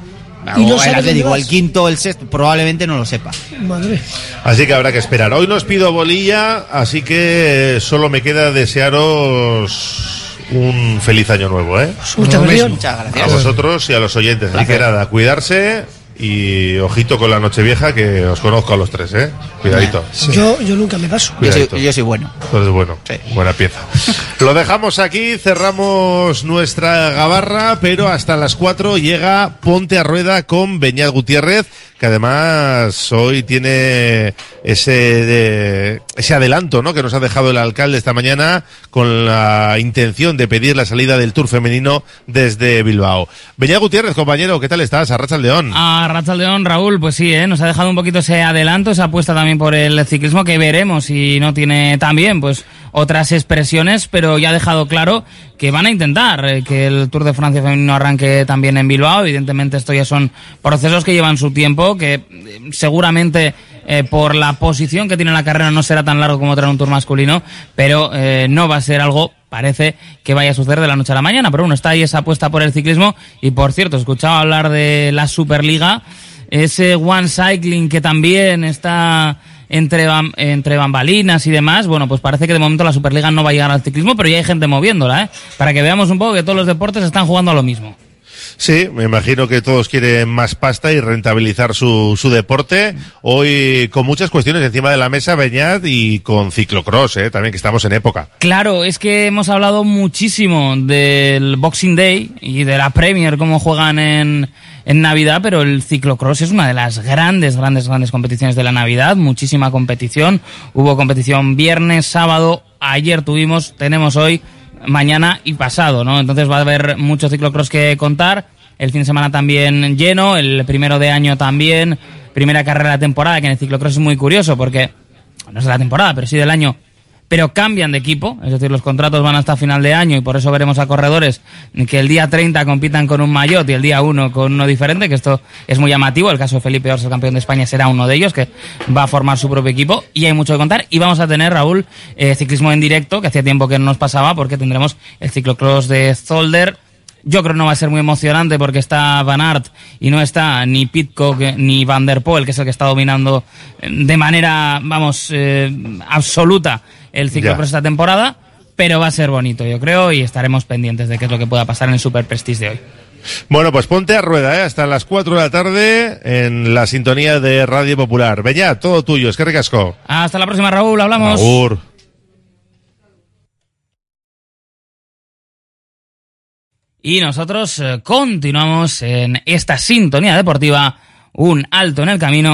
Y no sabe el Atlético, dónde el quinto o el sexto, probablemente no lo sepa. Madre. Así que habrá que esperar. Hoy no os pido bolilla, así que solo me queda desearos un feliz año nuevo, ¿eh? Muchas A gracias. vosotros y a los oyentes. Así que nada, cuidarse y ojito con la Nochevieja, que os conozco a los tres, ¿eh? Cuidadito. Yo, yo nunca me paso. Yo soy, Cuidadito. yo soy bueno. Entonces, bueno, Sí. buena pieza. Lo dejamos aquí, cerramos nuestra gabarra, pero hasta las 4 llega Ponte a Rueda con Beñat Gutiérrez, que además hoy tiene ese, ese adelanto ¿no? que nos ha dejado el alcalde esta mañana con la intención de pedir la salida del Tour femenino desde Bilbao. Beñat Gutiérrez, compañero, ¿qué tal estás? El León. A Racha León, Raúl, pues sí, ¿eh? nos ha dejado un poquito ese adelanto, esa apuesta también por el ciclismo que veremos si no tiene también pues otras expresiones, pero ya ha dejado claro que van a intentar eh, que el Tour de Francia femenino arranque también en Bilbao. Evidentemente esto ya son procesos que llevan su tiempo, que eh, seguramente eh, por la posición que tiene la carrera no será tan largo como traer un Tour masculino, pero eh, no va a ser algo parece que vaya a suceder de la noche a la mañana, pero bueno, está ahí esa apuesta por el ciclismo y por cierto, escuchaba hablar de la Superliga, ese One Cycling que también está entre, entre bambalinas y demás, bueno, pues parece que de momento la Superliga no va a llegar al ciclismo, pero ya hay gente moviéndola, ¿eh? Para que veamos un poco que todos los deportes están jugando a lo mismo. Sí, me imagino que todos quieren más pasta y rentabilizar su, su deporte. Hoy con muchas cuestiones encima de la mesa, Beñat, y con ciclocross, ¿eh? también que estamos en época. Claro, es que hemos hablado muchísimo del Boxing Day y de la Premier, cómo juegan en, en Navidad, pero el ciclocross es una de las grandes, grandes, grandes competiciones de la Navidad, muchísima competición. Hubo competición viernes, sábado, ayer tuvimos, tenemos hoy, mañana y pasado, ¿no? Entonces va a haber mucho ciclocross que contar. El fin de semana también lleno, el primero de año también, primera carrera de la temporada, que en el ciclocross es muy curioso porque no es de la temporada, pero sí del año, pero cambian de equipo, es decir, los contratos van hasta final de año y por eso veremos a corredores que el día 30 compitan con un maillot y el día 1 con uno diferente, que esto es muy llamativo, el caso de Felipe Ors, el campeón de España, será uno de ellos, que va a formar su propio equipo. Y hay mucho que contar. Y vamos a tener, Raúl, eh, ciclismo en directo, que hacía tiempo que no nos pasaba porque tendremos el ciclocross de Zolder, yo creo que no va a ser muy emocionante porque está Van Aert y no está ni Pitcock ni Van der Poel, que es el que está dominando eh, de manera, vamos, eh, absoluta el ciclocross esta temporada. Pero va a ser bonito, yo creo, y estaremos pendientes de qué es lo que pueda pasar en el Super Prestige de hoy. Bueno, pues ponte a rueda, ¿eh? hasta las 4 de la tarde en la sintonía de Radio Popular. Beñat, todo tuyo, es que ricasco. Hasta la próxima, Raúl, hablamos. Y nosotros eh, continuamos en esta sintonía deportiva, un alto en el camino.